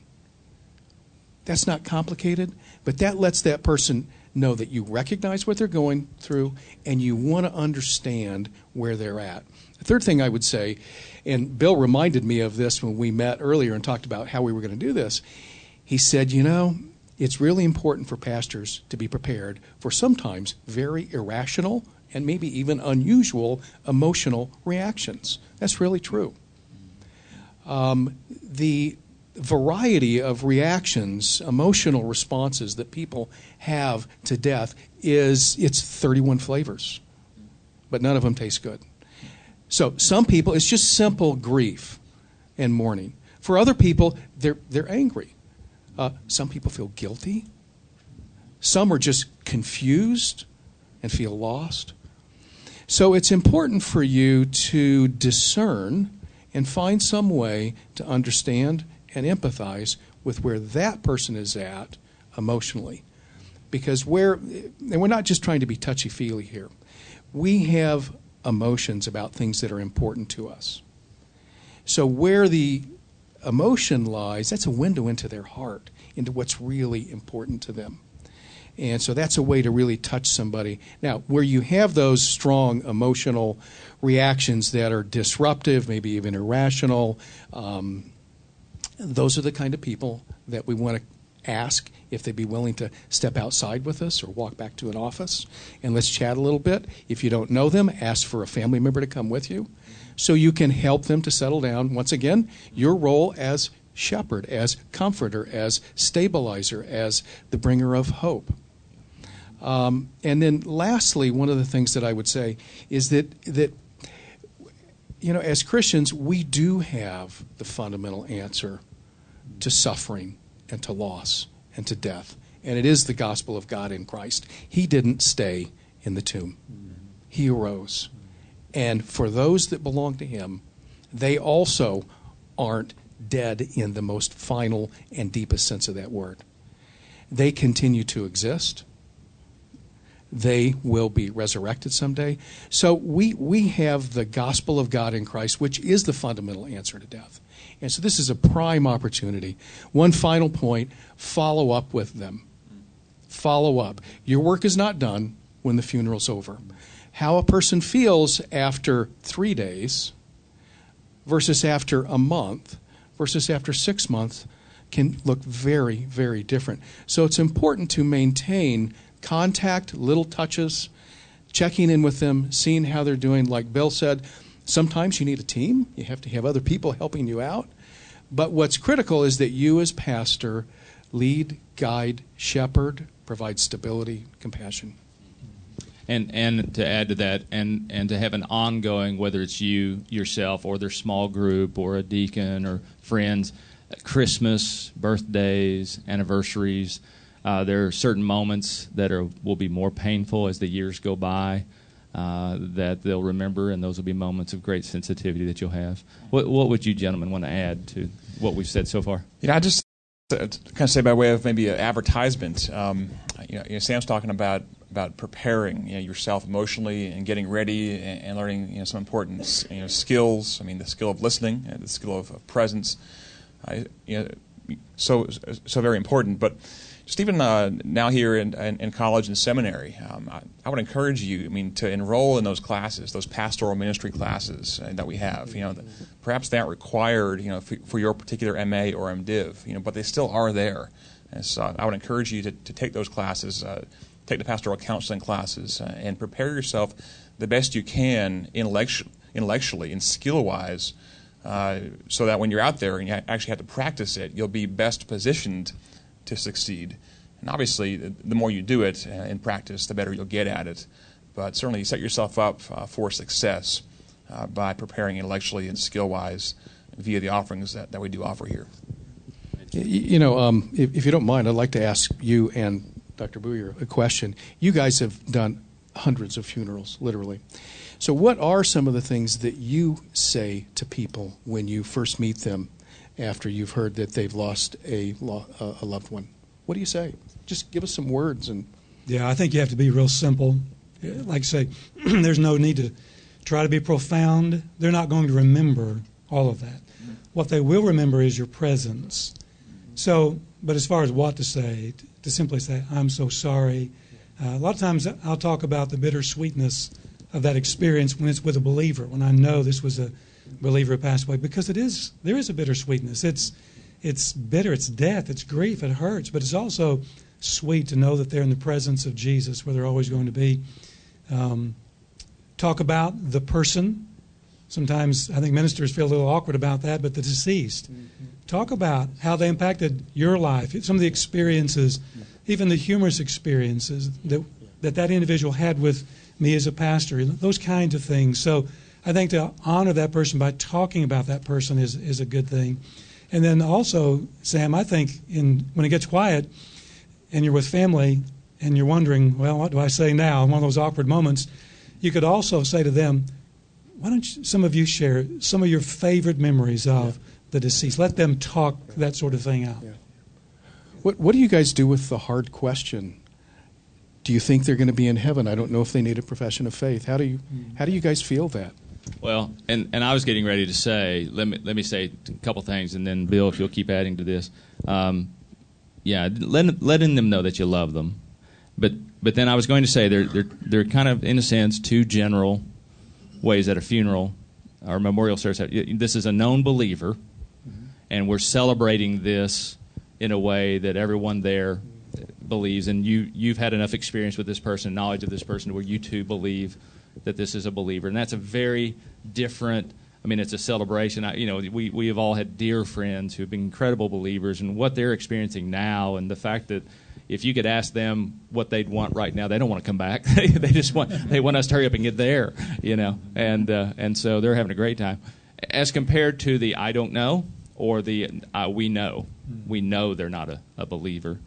That's not complicated, but that lets that person know that you recognize what they're going through and you want to understand where they're at. The third thing I would say, and Bill reminded me of this when we met earlier and talked about how we were going to do this. He said, You know, it's really important for pastors to be prepared for sometimes very irrational and maybe even unusual emotional reactions. That's really true. Um, the variety of reactions, emotional responses that people have to death is it's 31 flavors, but none of them taste good. So some people, it's just simple grief and mourning. For other people, they're, they're angry. Uh, some people feel guilty. Some are just confused and feel lost. So it's important for you to discern and find some way to understand and empathize with where that person is at emotionally. Because where, and we're not just trying to be touchy feely here, we have emotions about things that are important to us. So where the emotion lies, that's a window into their heart, into what's really important to them. And so that's a way to really touch somebody. Now, where you have those strong emotional reactions that are disruptive, maybe even irrational, um, those are the kind of people that we want to ask if they'd be willing to step outside with us or walk back to an office and let's chat a little bit. If you don't know them, ask for a family member to come with you so you can help them to settle down. Once again, your role as shepherd, as comforter, as stabilizer, as the bringer of hope. Um, and then, lastly, one of the things that I would say is that that you know, as Christians, we do have the fundamental answer to suffering and to loss and to death, and it is the gospel of God in Christ. He didn't stay in the tomb; he arose, and for those that belong to Him, they also aren't dead in the most final and deepest sense of that word. They continue to exist they will be resurrected someday. So we, we have the gospel of God in Christ, which is the fundamental answer to death. And so this is a prime opportunity. One final point follow up with them. Follow up. Your work is not done when the funeral's over. How a person feels after three days versus after a month versus after six months can look very, very different. So it's important to maintain contact, little touches, checking in with them, seeing how they're doing. Like Bill said, sometimes you need a team, you have to have other people helping you out. But what's critical is that you, as pastor, lead, guide, shepherd, provide stability, compassion. And and to add to that, and and to have an ongoing, whether it's you yourself or their small group or a deacon or friends, Christmas, birthdays, anniversaries, uh, there are certain moments that are will be more painful as the years go by. Uh, that they'll remember, and those will be moments of great sensitivity that you'll have. What, what would you gentlemen want to add to what we've said so far? Yeah, I just uh, kind of say by way of maybe an advertisement. Um, you, know, you know, Sam's talking about about preparing you know, yourself emotionally and getting ready and, and, learning you know, some important you know, skills. I mean, the skill of listening, the skill of, of presence. Uh, you know, so so very important, but just even uh, now here in, in, in, college and seminary, um, I, I, would encourage you, I mean, to enroll in those classes, those pastoral ministry classes uh, that we have. You know, the, perhaps they aren't required, you know, for, for, your particular MA or MDiv, you know, but they still are there. And so I would encourage you to, to take those classes, uh, take the pastoral counseling classes, uh, and prepare yourself the best you can intellectu- intellectually and skill-wise, uh, so that when you're out there and you actually have to practice it, you'll be best positioned to succeed. And obviously, the more you do it uh, in practice, the better you'll get at it. But certainly, set yourself up uh, for success uh, by preparing intellectually and skill wise via the offerings that, that we do offer here. You know, um, if, if, you don't mind, I'd like to ask you and Dr. Booyer a question. You guys have done hundreds of funerals, literally. So, what are some of the things that you say to people when you first meet them after you've heard that they've lost a, a loved one? What do you say? Just give us some words and. Yeah, I think you have to be real simple. Like I say, there's no need to try to be profound. They're not going to remember all of that. What they will remember is your presence. So, but as far as what to say, to simply say, I'm so sorry. Uh, a lot of times I'll talk about the bittersweetness of that experience when it's with a believer, when I know this was a believer passed away because it is there is a bittersweetness. It's it's bitter, it's death, it's grief, it hurts, but it's also sweet to know that they're in the presence of Jesus, where they're always going to be. Um, talk about the person sometimes I think ministers feel a little awkward about that, but the deceased. Talk about how they impacted your life, some of the experiences, even the humorous experiences that that, that individual had with me as a pastor, those kinds of things. So I think to honor that person by talking about that person is, is a good thing. And then also, Sam, I think in when it gets quiet and you're with family and you're wondering, well, what do I say now? In one of those awkward moments, you could also say to them, why don't you, some of you share some of your favorite memories of yeah. the deceased? Let them talk that sort of thing out. Yeah. What, what do you guys do with the hard question? Do you think they're going to be in heaven? I don't know if they need a profession of faith. How do you, how do you guys feel that? Well, and, and I was getting ready to say, let me, let me say a couple things, and then Bill, if you'll keep adding to this. Um, yeah, let, letting them know that you love them. But, but then I was going to say they're, they're, they're kind of, in a sense, two general ways at a funeral or memorial service. This is a known believer, mm-hmm. and we're celebrating this in a way that everyone there believes, and you you've had enough experience with this person, knowledge of this person, where you too believe that this is a believer, and that's a very different. I mean, it's a celebration. I, you know, we we have all had dear friends who have been incredible believers, and what they're experiencing now, and the fact that if you could ask them what they'd want right now, they don't want to come back. they, they just want they want us to hurry up and get there, you know, and uh, and so they're having a great time, as compared to the I don't know or the uh, we know, we know they're not a, a believer.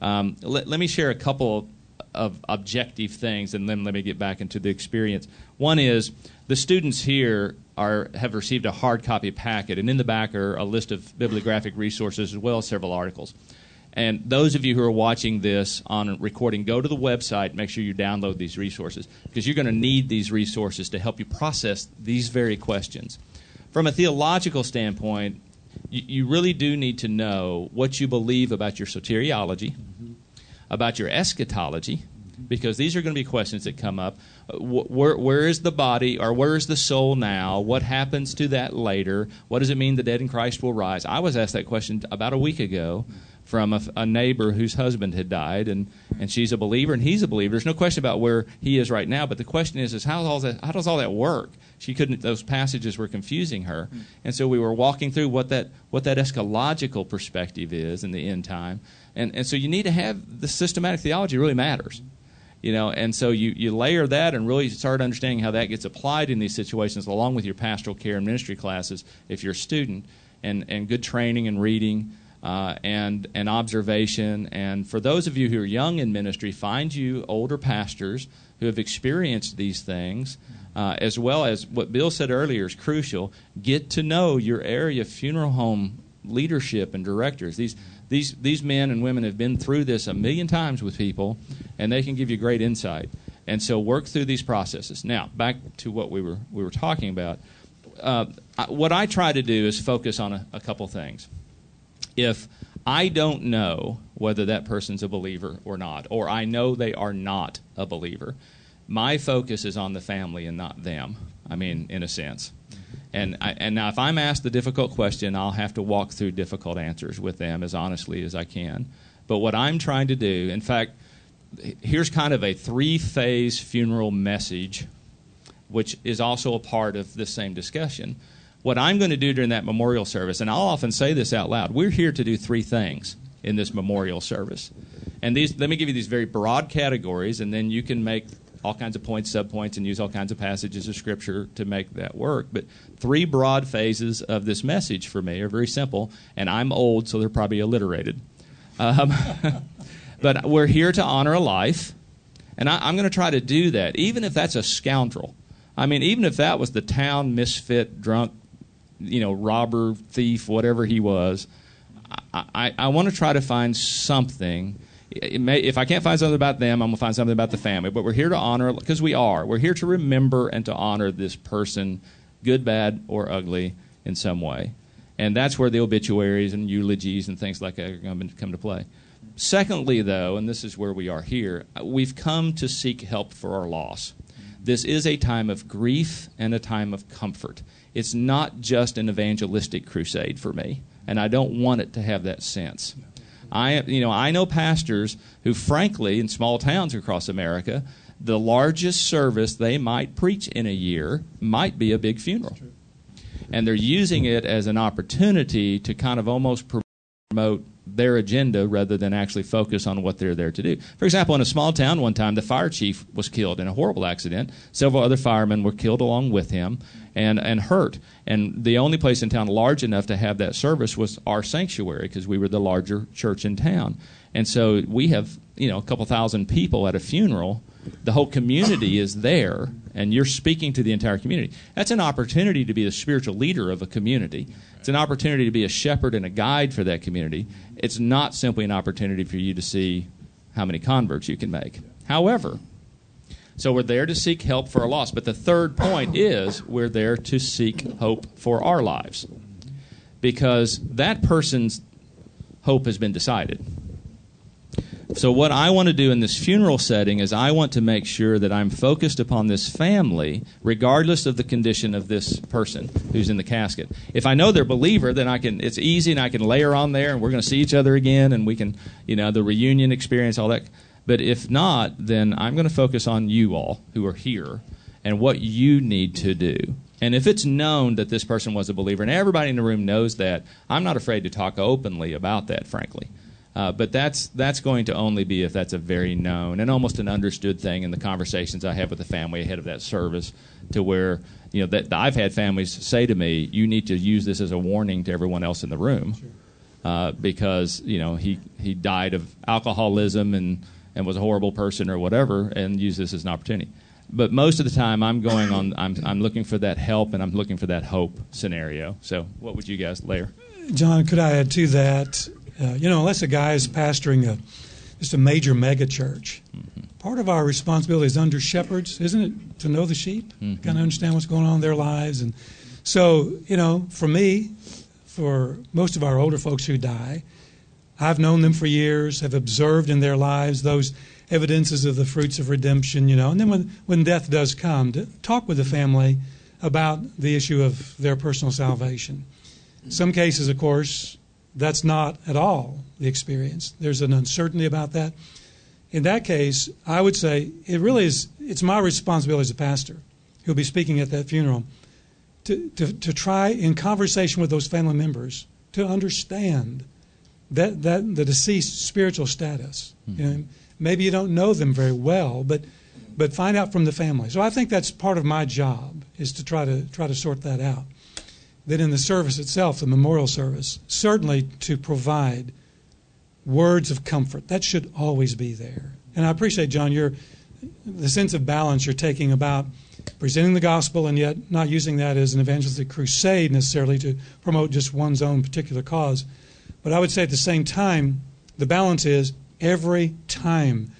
Um, let, let me share a couple of objective things, and then let me get back into the experience. One is the students here are have received a hard copy packet, and in the back are a list of bibliographic resources as well as several articles. And those of you who are watching this on recording, go to the website, make sure you download these resources because you're going to need these resources to help you process these very questions. From a theological standpoint, you, you really do need to know what you believe about your soteriology, mm-hmm. About your eschatology, because these are going to be questions that come up. Where, where is the body or where is the soul now? What happens to that later? What does it mean the dead in Christ will rise? I was asked that question about a week ago from a, a, neighbor whose husband had died, and, and she's a believer and he's a believer. There's no question about where he is right now, but the question is, is how, all that, how does all that work? She couldn't; those passages were confusing her, and so we were walking through what that what that eschatological perspective is in the end time, and and so you need to have the systematic theology really matters. You know, and so you, you layer that and really start understanding how that gets applied in these situations, along with your pastoral care and ministry classes if you're a student, and, and good training and reading, uh, and, and observation. And for those of you who are young in ministry, find you older pastors who have experienced these things, uh, as well as what Bill said earlier is crucial. Get to know your area funeral home leadership and directors. These, these, these men and women have been through this a million times with people, and they can give you great insight. And so work through these processes. Now, back to what we were, we were talking about. Uh, what I try to do is focus on a, a couple things if I don't know whether that person's a believer or not, or I know they are not a believer, my focus is on the family and not them. I mean, in a sense. And, I, and now, if I'm asked the difficult question, I'll have to walk through difficult answers with them as honestly as I can. But what I'm trying to do, in fact, here's kind of a three phase funeral message, which is also a part of this same discussion what I'm going to do during that memorial service, and I'll often say this out loud, we're here to do three things in this memorial service. And these, let me give you these very broad categories, and then you can make all kinds of points, subpoints, and use all kinds of passages of Scripture to make that work. But three broad phases of this message for me are very simple, and I'm old, so they're probably alliterated. Um, but we're here to honor a life, and I, I'm going to try to do that, even if that's a scoundrel. I mean, even if that was the town misfit, drunk, you know, robber, thief, whatever he was. I, I, I want to try to find something. May, if I can't find something about them, I'm going to find something about the family. But we're here to honor, because we are. We're here to remember and to honor this person, good, bad, or ugly, in some way. And that's where the obituaries and eulogies and things like that are going to come to play. Secondly, though, and this is where we are here, we've come to seek help for our loss. This is a time of grief and a time of comfort it's not just an evangelistic crusade for me, and I don't want it to have that sense. I, you know, I know pastors who, frankly, in small towns across America, the largest service they might preach in a year might be a big funeral. And they're using it as an opportunity to kind of almost promote their agenda rather than actually focus on what they're there to do. For example, in a small town one time, the fire chief was killed in a horrible accident. Several other firemen were killed along with him and, and hurt. And the only place in town large enough to have that service was our sanctuary because we were the larger church in town. And so we have, you know, a couple thousand people at a funeral the whole community is there and you're speaking to the entire community. That's an opportunity to be the spiritual leader of a community. It's an opportunity to be a shepherd and a guide for that community. It's not simply an opportunity for you to see how many converts you can make. However, so we're there to seek help for our lost. But the third point is we're there to seek hope for our lives. Because that person's hope has been decided. So, what I want to do in this funeral setting is I want to make sure that I'm focused upon this family, regardless of the condition of this person who's in the casket. If I know they're a believer, then I can. It's easy, and I can layer on there, and we're going to see each other again, and we can, you know, the reunion experience, all that. But if not, then I'm going to focus on you all who are here and what you need to do. And if it's known that this person was a believer, and everybody in the room knows that, I'm not afraid to talk openly about that, frankly. Uh, but that's that's going to only be if that's a very known and almost an understood thing in the conversations I have with the family ahead of that service, to where you know that I've had families say to me, "You need to use this as a warning to everyone else in the room, sure. uh, because you know he he died of alcoholism and and was a horrible person or whatever, and use this as an opportunity." But most of the time, I'm going on. I'm I'm looking for that help and I'm looking for that hope scenario. So, what would you guys layer? John, could I add to that? Uh, you know, unless a guy is pastoring a just a major mega church, mm-hmm. part of our responsibility as under shepherds, isn't it, to know the sheep, mm-hmm. kind of understand what's going on in their lives, and so you know, for me, for most of our older folks who die, I've known them for years, have observed in their lives those evidences of the fruits of redemption, you know, and then when when death does come, to talk with the family about the issue of their personal salvation. Some cases, of course, that's not at all the experience. There's an uncertainty about that. In that case, I would say it really is it's my responsibility as a pastor who'll be speaking at that funeral to, to, to try in conversation with those family members to understand that, that the deceased's spiritual status. Mm-hmm. You know, maybe you don't know them very well, but but find out from the family. So I think that's part of my job is to try to try to sort that out that in the service itself, the memorial service, certainly to provide words of comfort. That should always be there. And I appreciate, John, your the sense of balance you're taking about presenting the gospel and yet not using that as an evangelistic crusade necessarily to promote just one's own particular cause. But I would say at the same time, the balance is every time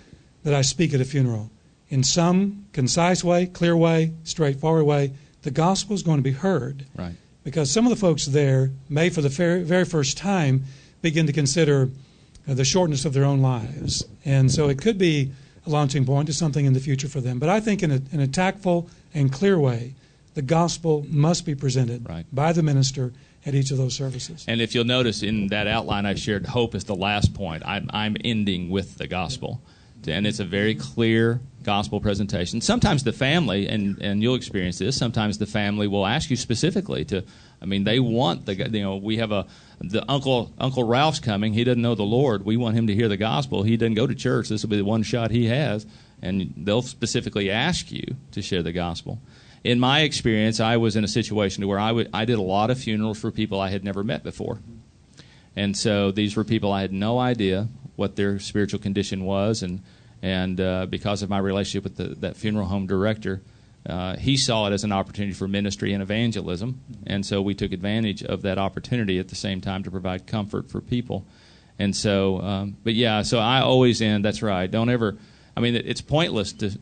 that I speak at a funeral, in some concise way, clear way, straightforward way, the gospel is going to be heard. Right because some of the folks there may, for the very, first time, begin to consider uh, the shortness of their own lives. And so it could be a launching point to something in the future for them. But I think in a, in a tactful and clear way, the gospel must be presented right. by the minister at each of those services. And if you'll notice in that outline I shared, hope is the last point. I'm, I'm ending with the gospel. And it's a very clear gospel presentation. Sometimes the family, and, and you'll experience this, sometimes the family will ask you specifically to, I mean, they want the, you know, we have a, the uncle, Uncle Ralph's coming. He doesn't know the Lord. We want him to hear the gospel. He doesn't go to church. This will be the one shot he has. And they'll specifically ask you to share the gospel. In my experience, I was in a situation where I, would, I did a lot of funerals for people I had never met before. And so these were people I had no idea what their spiritual condition was and and uh, because of my relationship with the, that funeral home director, uh, he saw it as an opportunity for ministry and evangelism. And so we took advantage of that opportunity at the same time to provide comfort for people. And so, um, but yeah, so I always end, that's right. Don't ever, I mean, it's pointless to,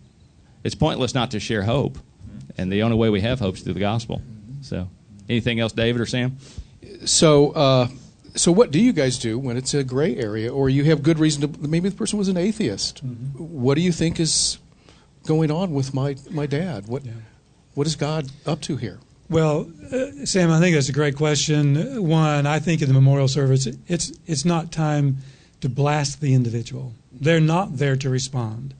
it's pointless not to share hope. And the only way we have hope is through the gospel. So, anything else, David or Sam? So, uh, so what do you guys do when it's a gray area or you have good reason to maybe the person was an atheist mm-hmm. what do you think is going on with my my dad what yeah. what is god up to here well uh, sam i think that's a great question one i think in the memorial service it's it's not time to blast the individual. They're not there to respond.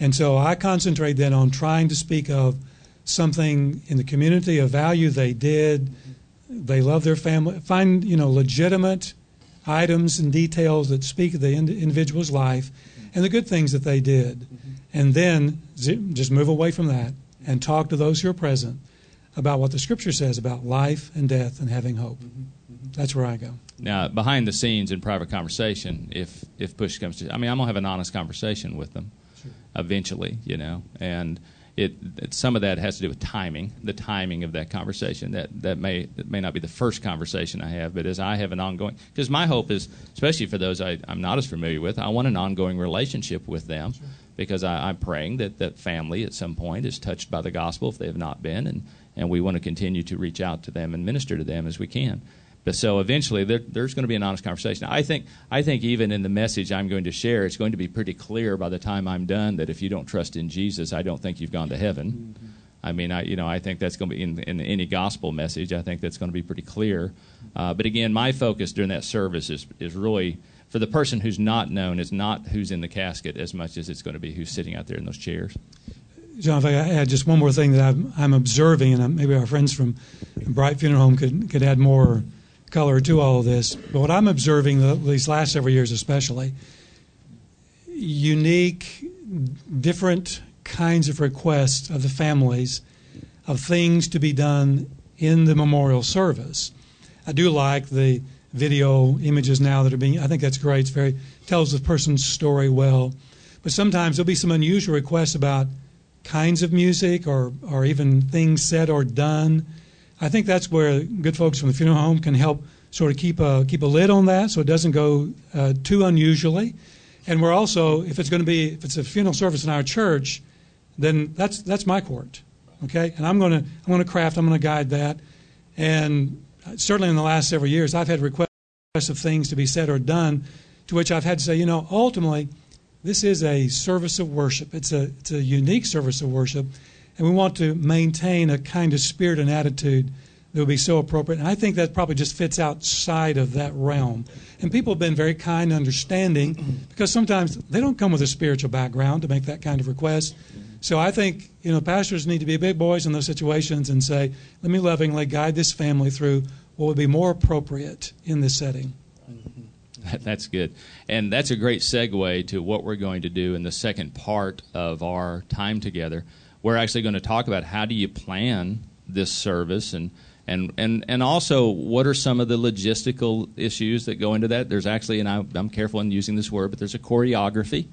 And so I concentrate then on trying to speak of something in the community, a value they did, they love their family, find, you know, legitimate items and details that speak of the individual's life and the good things that they did. Mm-hmm. And then just move away from that and talk to those who are present about what the scripture says about life and death and having hope. Mm-hmm. Mm-hmm. That's where I go. Now, behind the scenes in private conversation, if if push comes to, I mean, I'm gonna have an honest conversation with them, sure. eventually, you know, and it, some of that has to do with timing, the timing of that conversation. That that may that may not be the first conversation I have, but as I have an ongoing, because my hope is, especially for those I, am not as familiar with, I want an ongoing relationship with them, sure. because I, I'm praying that that family at some point is touched by the gospel if they have not been, and and we want to continue to reach out to them and minister to them as we can. But so eventually, there, there's going to be an honest conversation. I think, I think even in the message I'm going to share, it's going to be pretty clear by the time I'm done that if you don't trust in Jesus, I don't think you've gone to heaven. Mm-hmm. I mean, I, you know, I think that's going to be in, in any gospel message. I think that's going to be pretty clear. Uh, but again, my focus during that service is, is really for the person who's not known is not who's in the casket as much as it's going to be who's sitting out there in those chairs. John, if I add just one more thing that I'm, I'm observing, and maybe our friends from Bright Funeral Home could, could add more color to all of this. But what I'm observing these last several years, especially, unique, different kinds of requests of the families of things to be done in the memorial service. I do like the video images now that are being. I think that's great. It's very tells the person's story well. But sometimes there'll be some unusual requests about kinds of music or or even things said or done I think that's where good folks from the funeral home can help sort of keep a keep a lid on that so it doesn't go uh, too unusually. And we're also, if it's going to be, if it's a funeral service in our church, then that's that's my court, okay. And I'm going to I'm going to craft, I'm going to guide that. And certainly in the last several years, I've had requests of things to be said or done, to which I've had to say, you know, ultimately, this is a service of worship. It's a it's a unique service of worship, and we want to maintain a kind of spirit and attitude that would be so appropriate. And I think that probably just fits outside of that realm. And people have been very kind, understanding, because sometimes they don't come with a spiritual background to make that kind of request. So I think you know pastors need to be big boys in those situations and say, "Let me lovingly guide this family through what would be more appropriate in this setting." That's good. And that's a great segue to what we're going to do in the second part of our time together we're actually going to talk about how do you plan this service and and and and also what are some of the logistical issues that go into that? There's actually and I, am careful in using this word but there's a choreography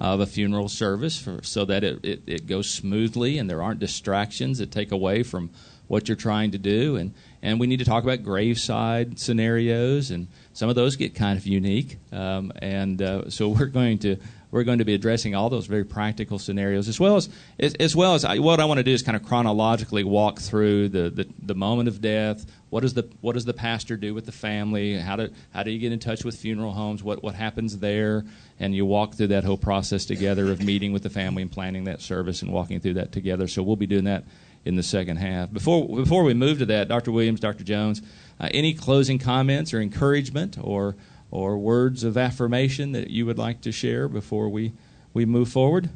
of a funeral service for, so that it, it, it goes smoothly and there aren't distractions that take away from what you're trying to do. And and we need to talk about graveside scenarios and some of those get kind of unique. Um, and uh, so we're going to we're going to be addressing all those very practical scenarios as well as as, as well as I, what I want to do is kind of chronologically walk through the, the, the moment of death. What does the what does the pastor do with the family? How do how do you get in touch with funeral homes? What what happens there? And you walk through that whole process together of meeting with the family and planning that service and walking through that together. So we'll be doing that in the second half. Before before we move to that, Dr. Williams, Dr. Jones, uh, any closing comments or encouragement or or words of affirmation that you would like to share before we, we move forward?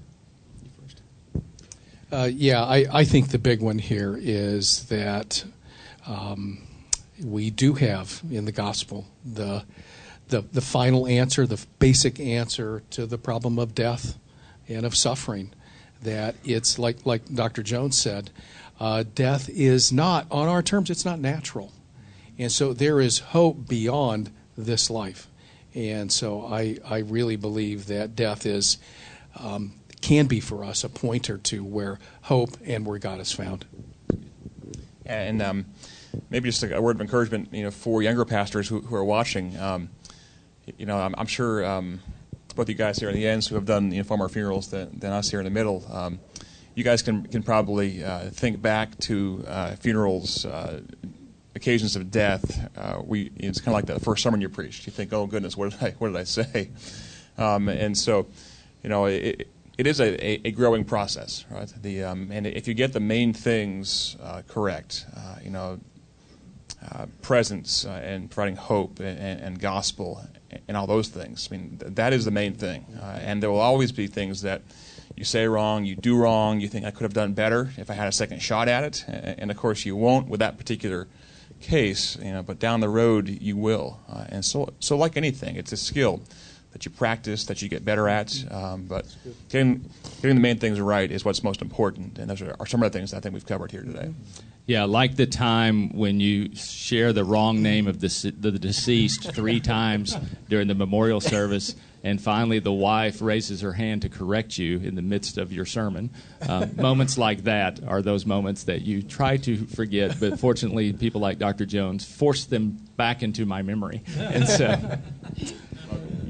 Uh, yeah, I, I think the big one here is that um, we do have in the gospel the, the, the final answer, the basic answer to the problem of death and of suffering. That it's like, like Dr. Jones said, uh, death is not, on our terms, it's not natural. And so there is hope beyond this life. And so I, I really believe that death is um, can be for us a pointer to where hope and where God is found. And um, maybe just a, word of encouragement, you know, for younger pastors who, who are watching. Um, you know, I'm, I'm sure um, both you guys here in the ends who have done you know, far more funerals than, than us here in the middle. Um, you guys can can probably uh, think back to uh, funerals uh, occasions of death, uh, we it's kind of like the first sermon you preached. You think, oh goodness, what did I what did I say? Um, and so, you know, it, it is a, a, growing process, right? The um, and if you get the main things uh, correct, uh, you know, uh, presence uh, and providing hope and, and, gospel and all those things. I mean, th- that is the main thing. Uh, and there will always be things that you say wrong, you do wrong, you think I could have done better if I had a second shot at it. And of course, you won't with that particular case, you know, but down the road you will. Uh, and so, so like anything, it's a skill that you practice, that you get better at. Um, but getting, getting the main things right is what's most important. And those are, some of the things I think we've covered here today. Yeah, like the time when you share the wrong name of the, the deceased three times during the memorial service, and finally the wife raises her hand to correct you in the midst of your sermon. Uh, moments like that are those moments that you try to forget, but fortunately, people like Dr. Jones force them back into my memory. And so.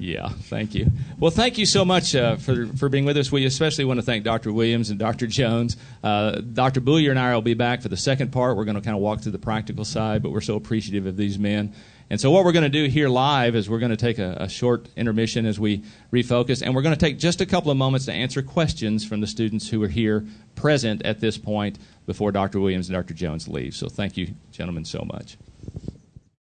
Yeah, thank you. Well, thank you so much uh, for, for being with us. We especially want to thank Dr. Williams and Dr. Jones. Uh, Dr. Boulier and I will be back for the second part. We're going to kind of walk through the practical side, but we're so appreciative of these men. And so, what we're going to do here live is we're going to take a, a short intermission as we refocus, and we're going to take just a couple of moments to answer questions from the students who are here present at this point before Dr. Williams and Dr. Jones leave. So, thank you, gentlemen, so much.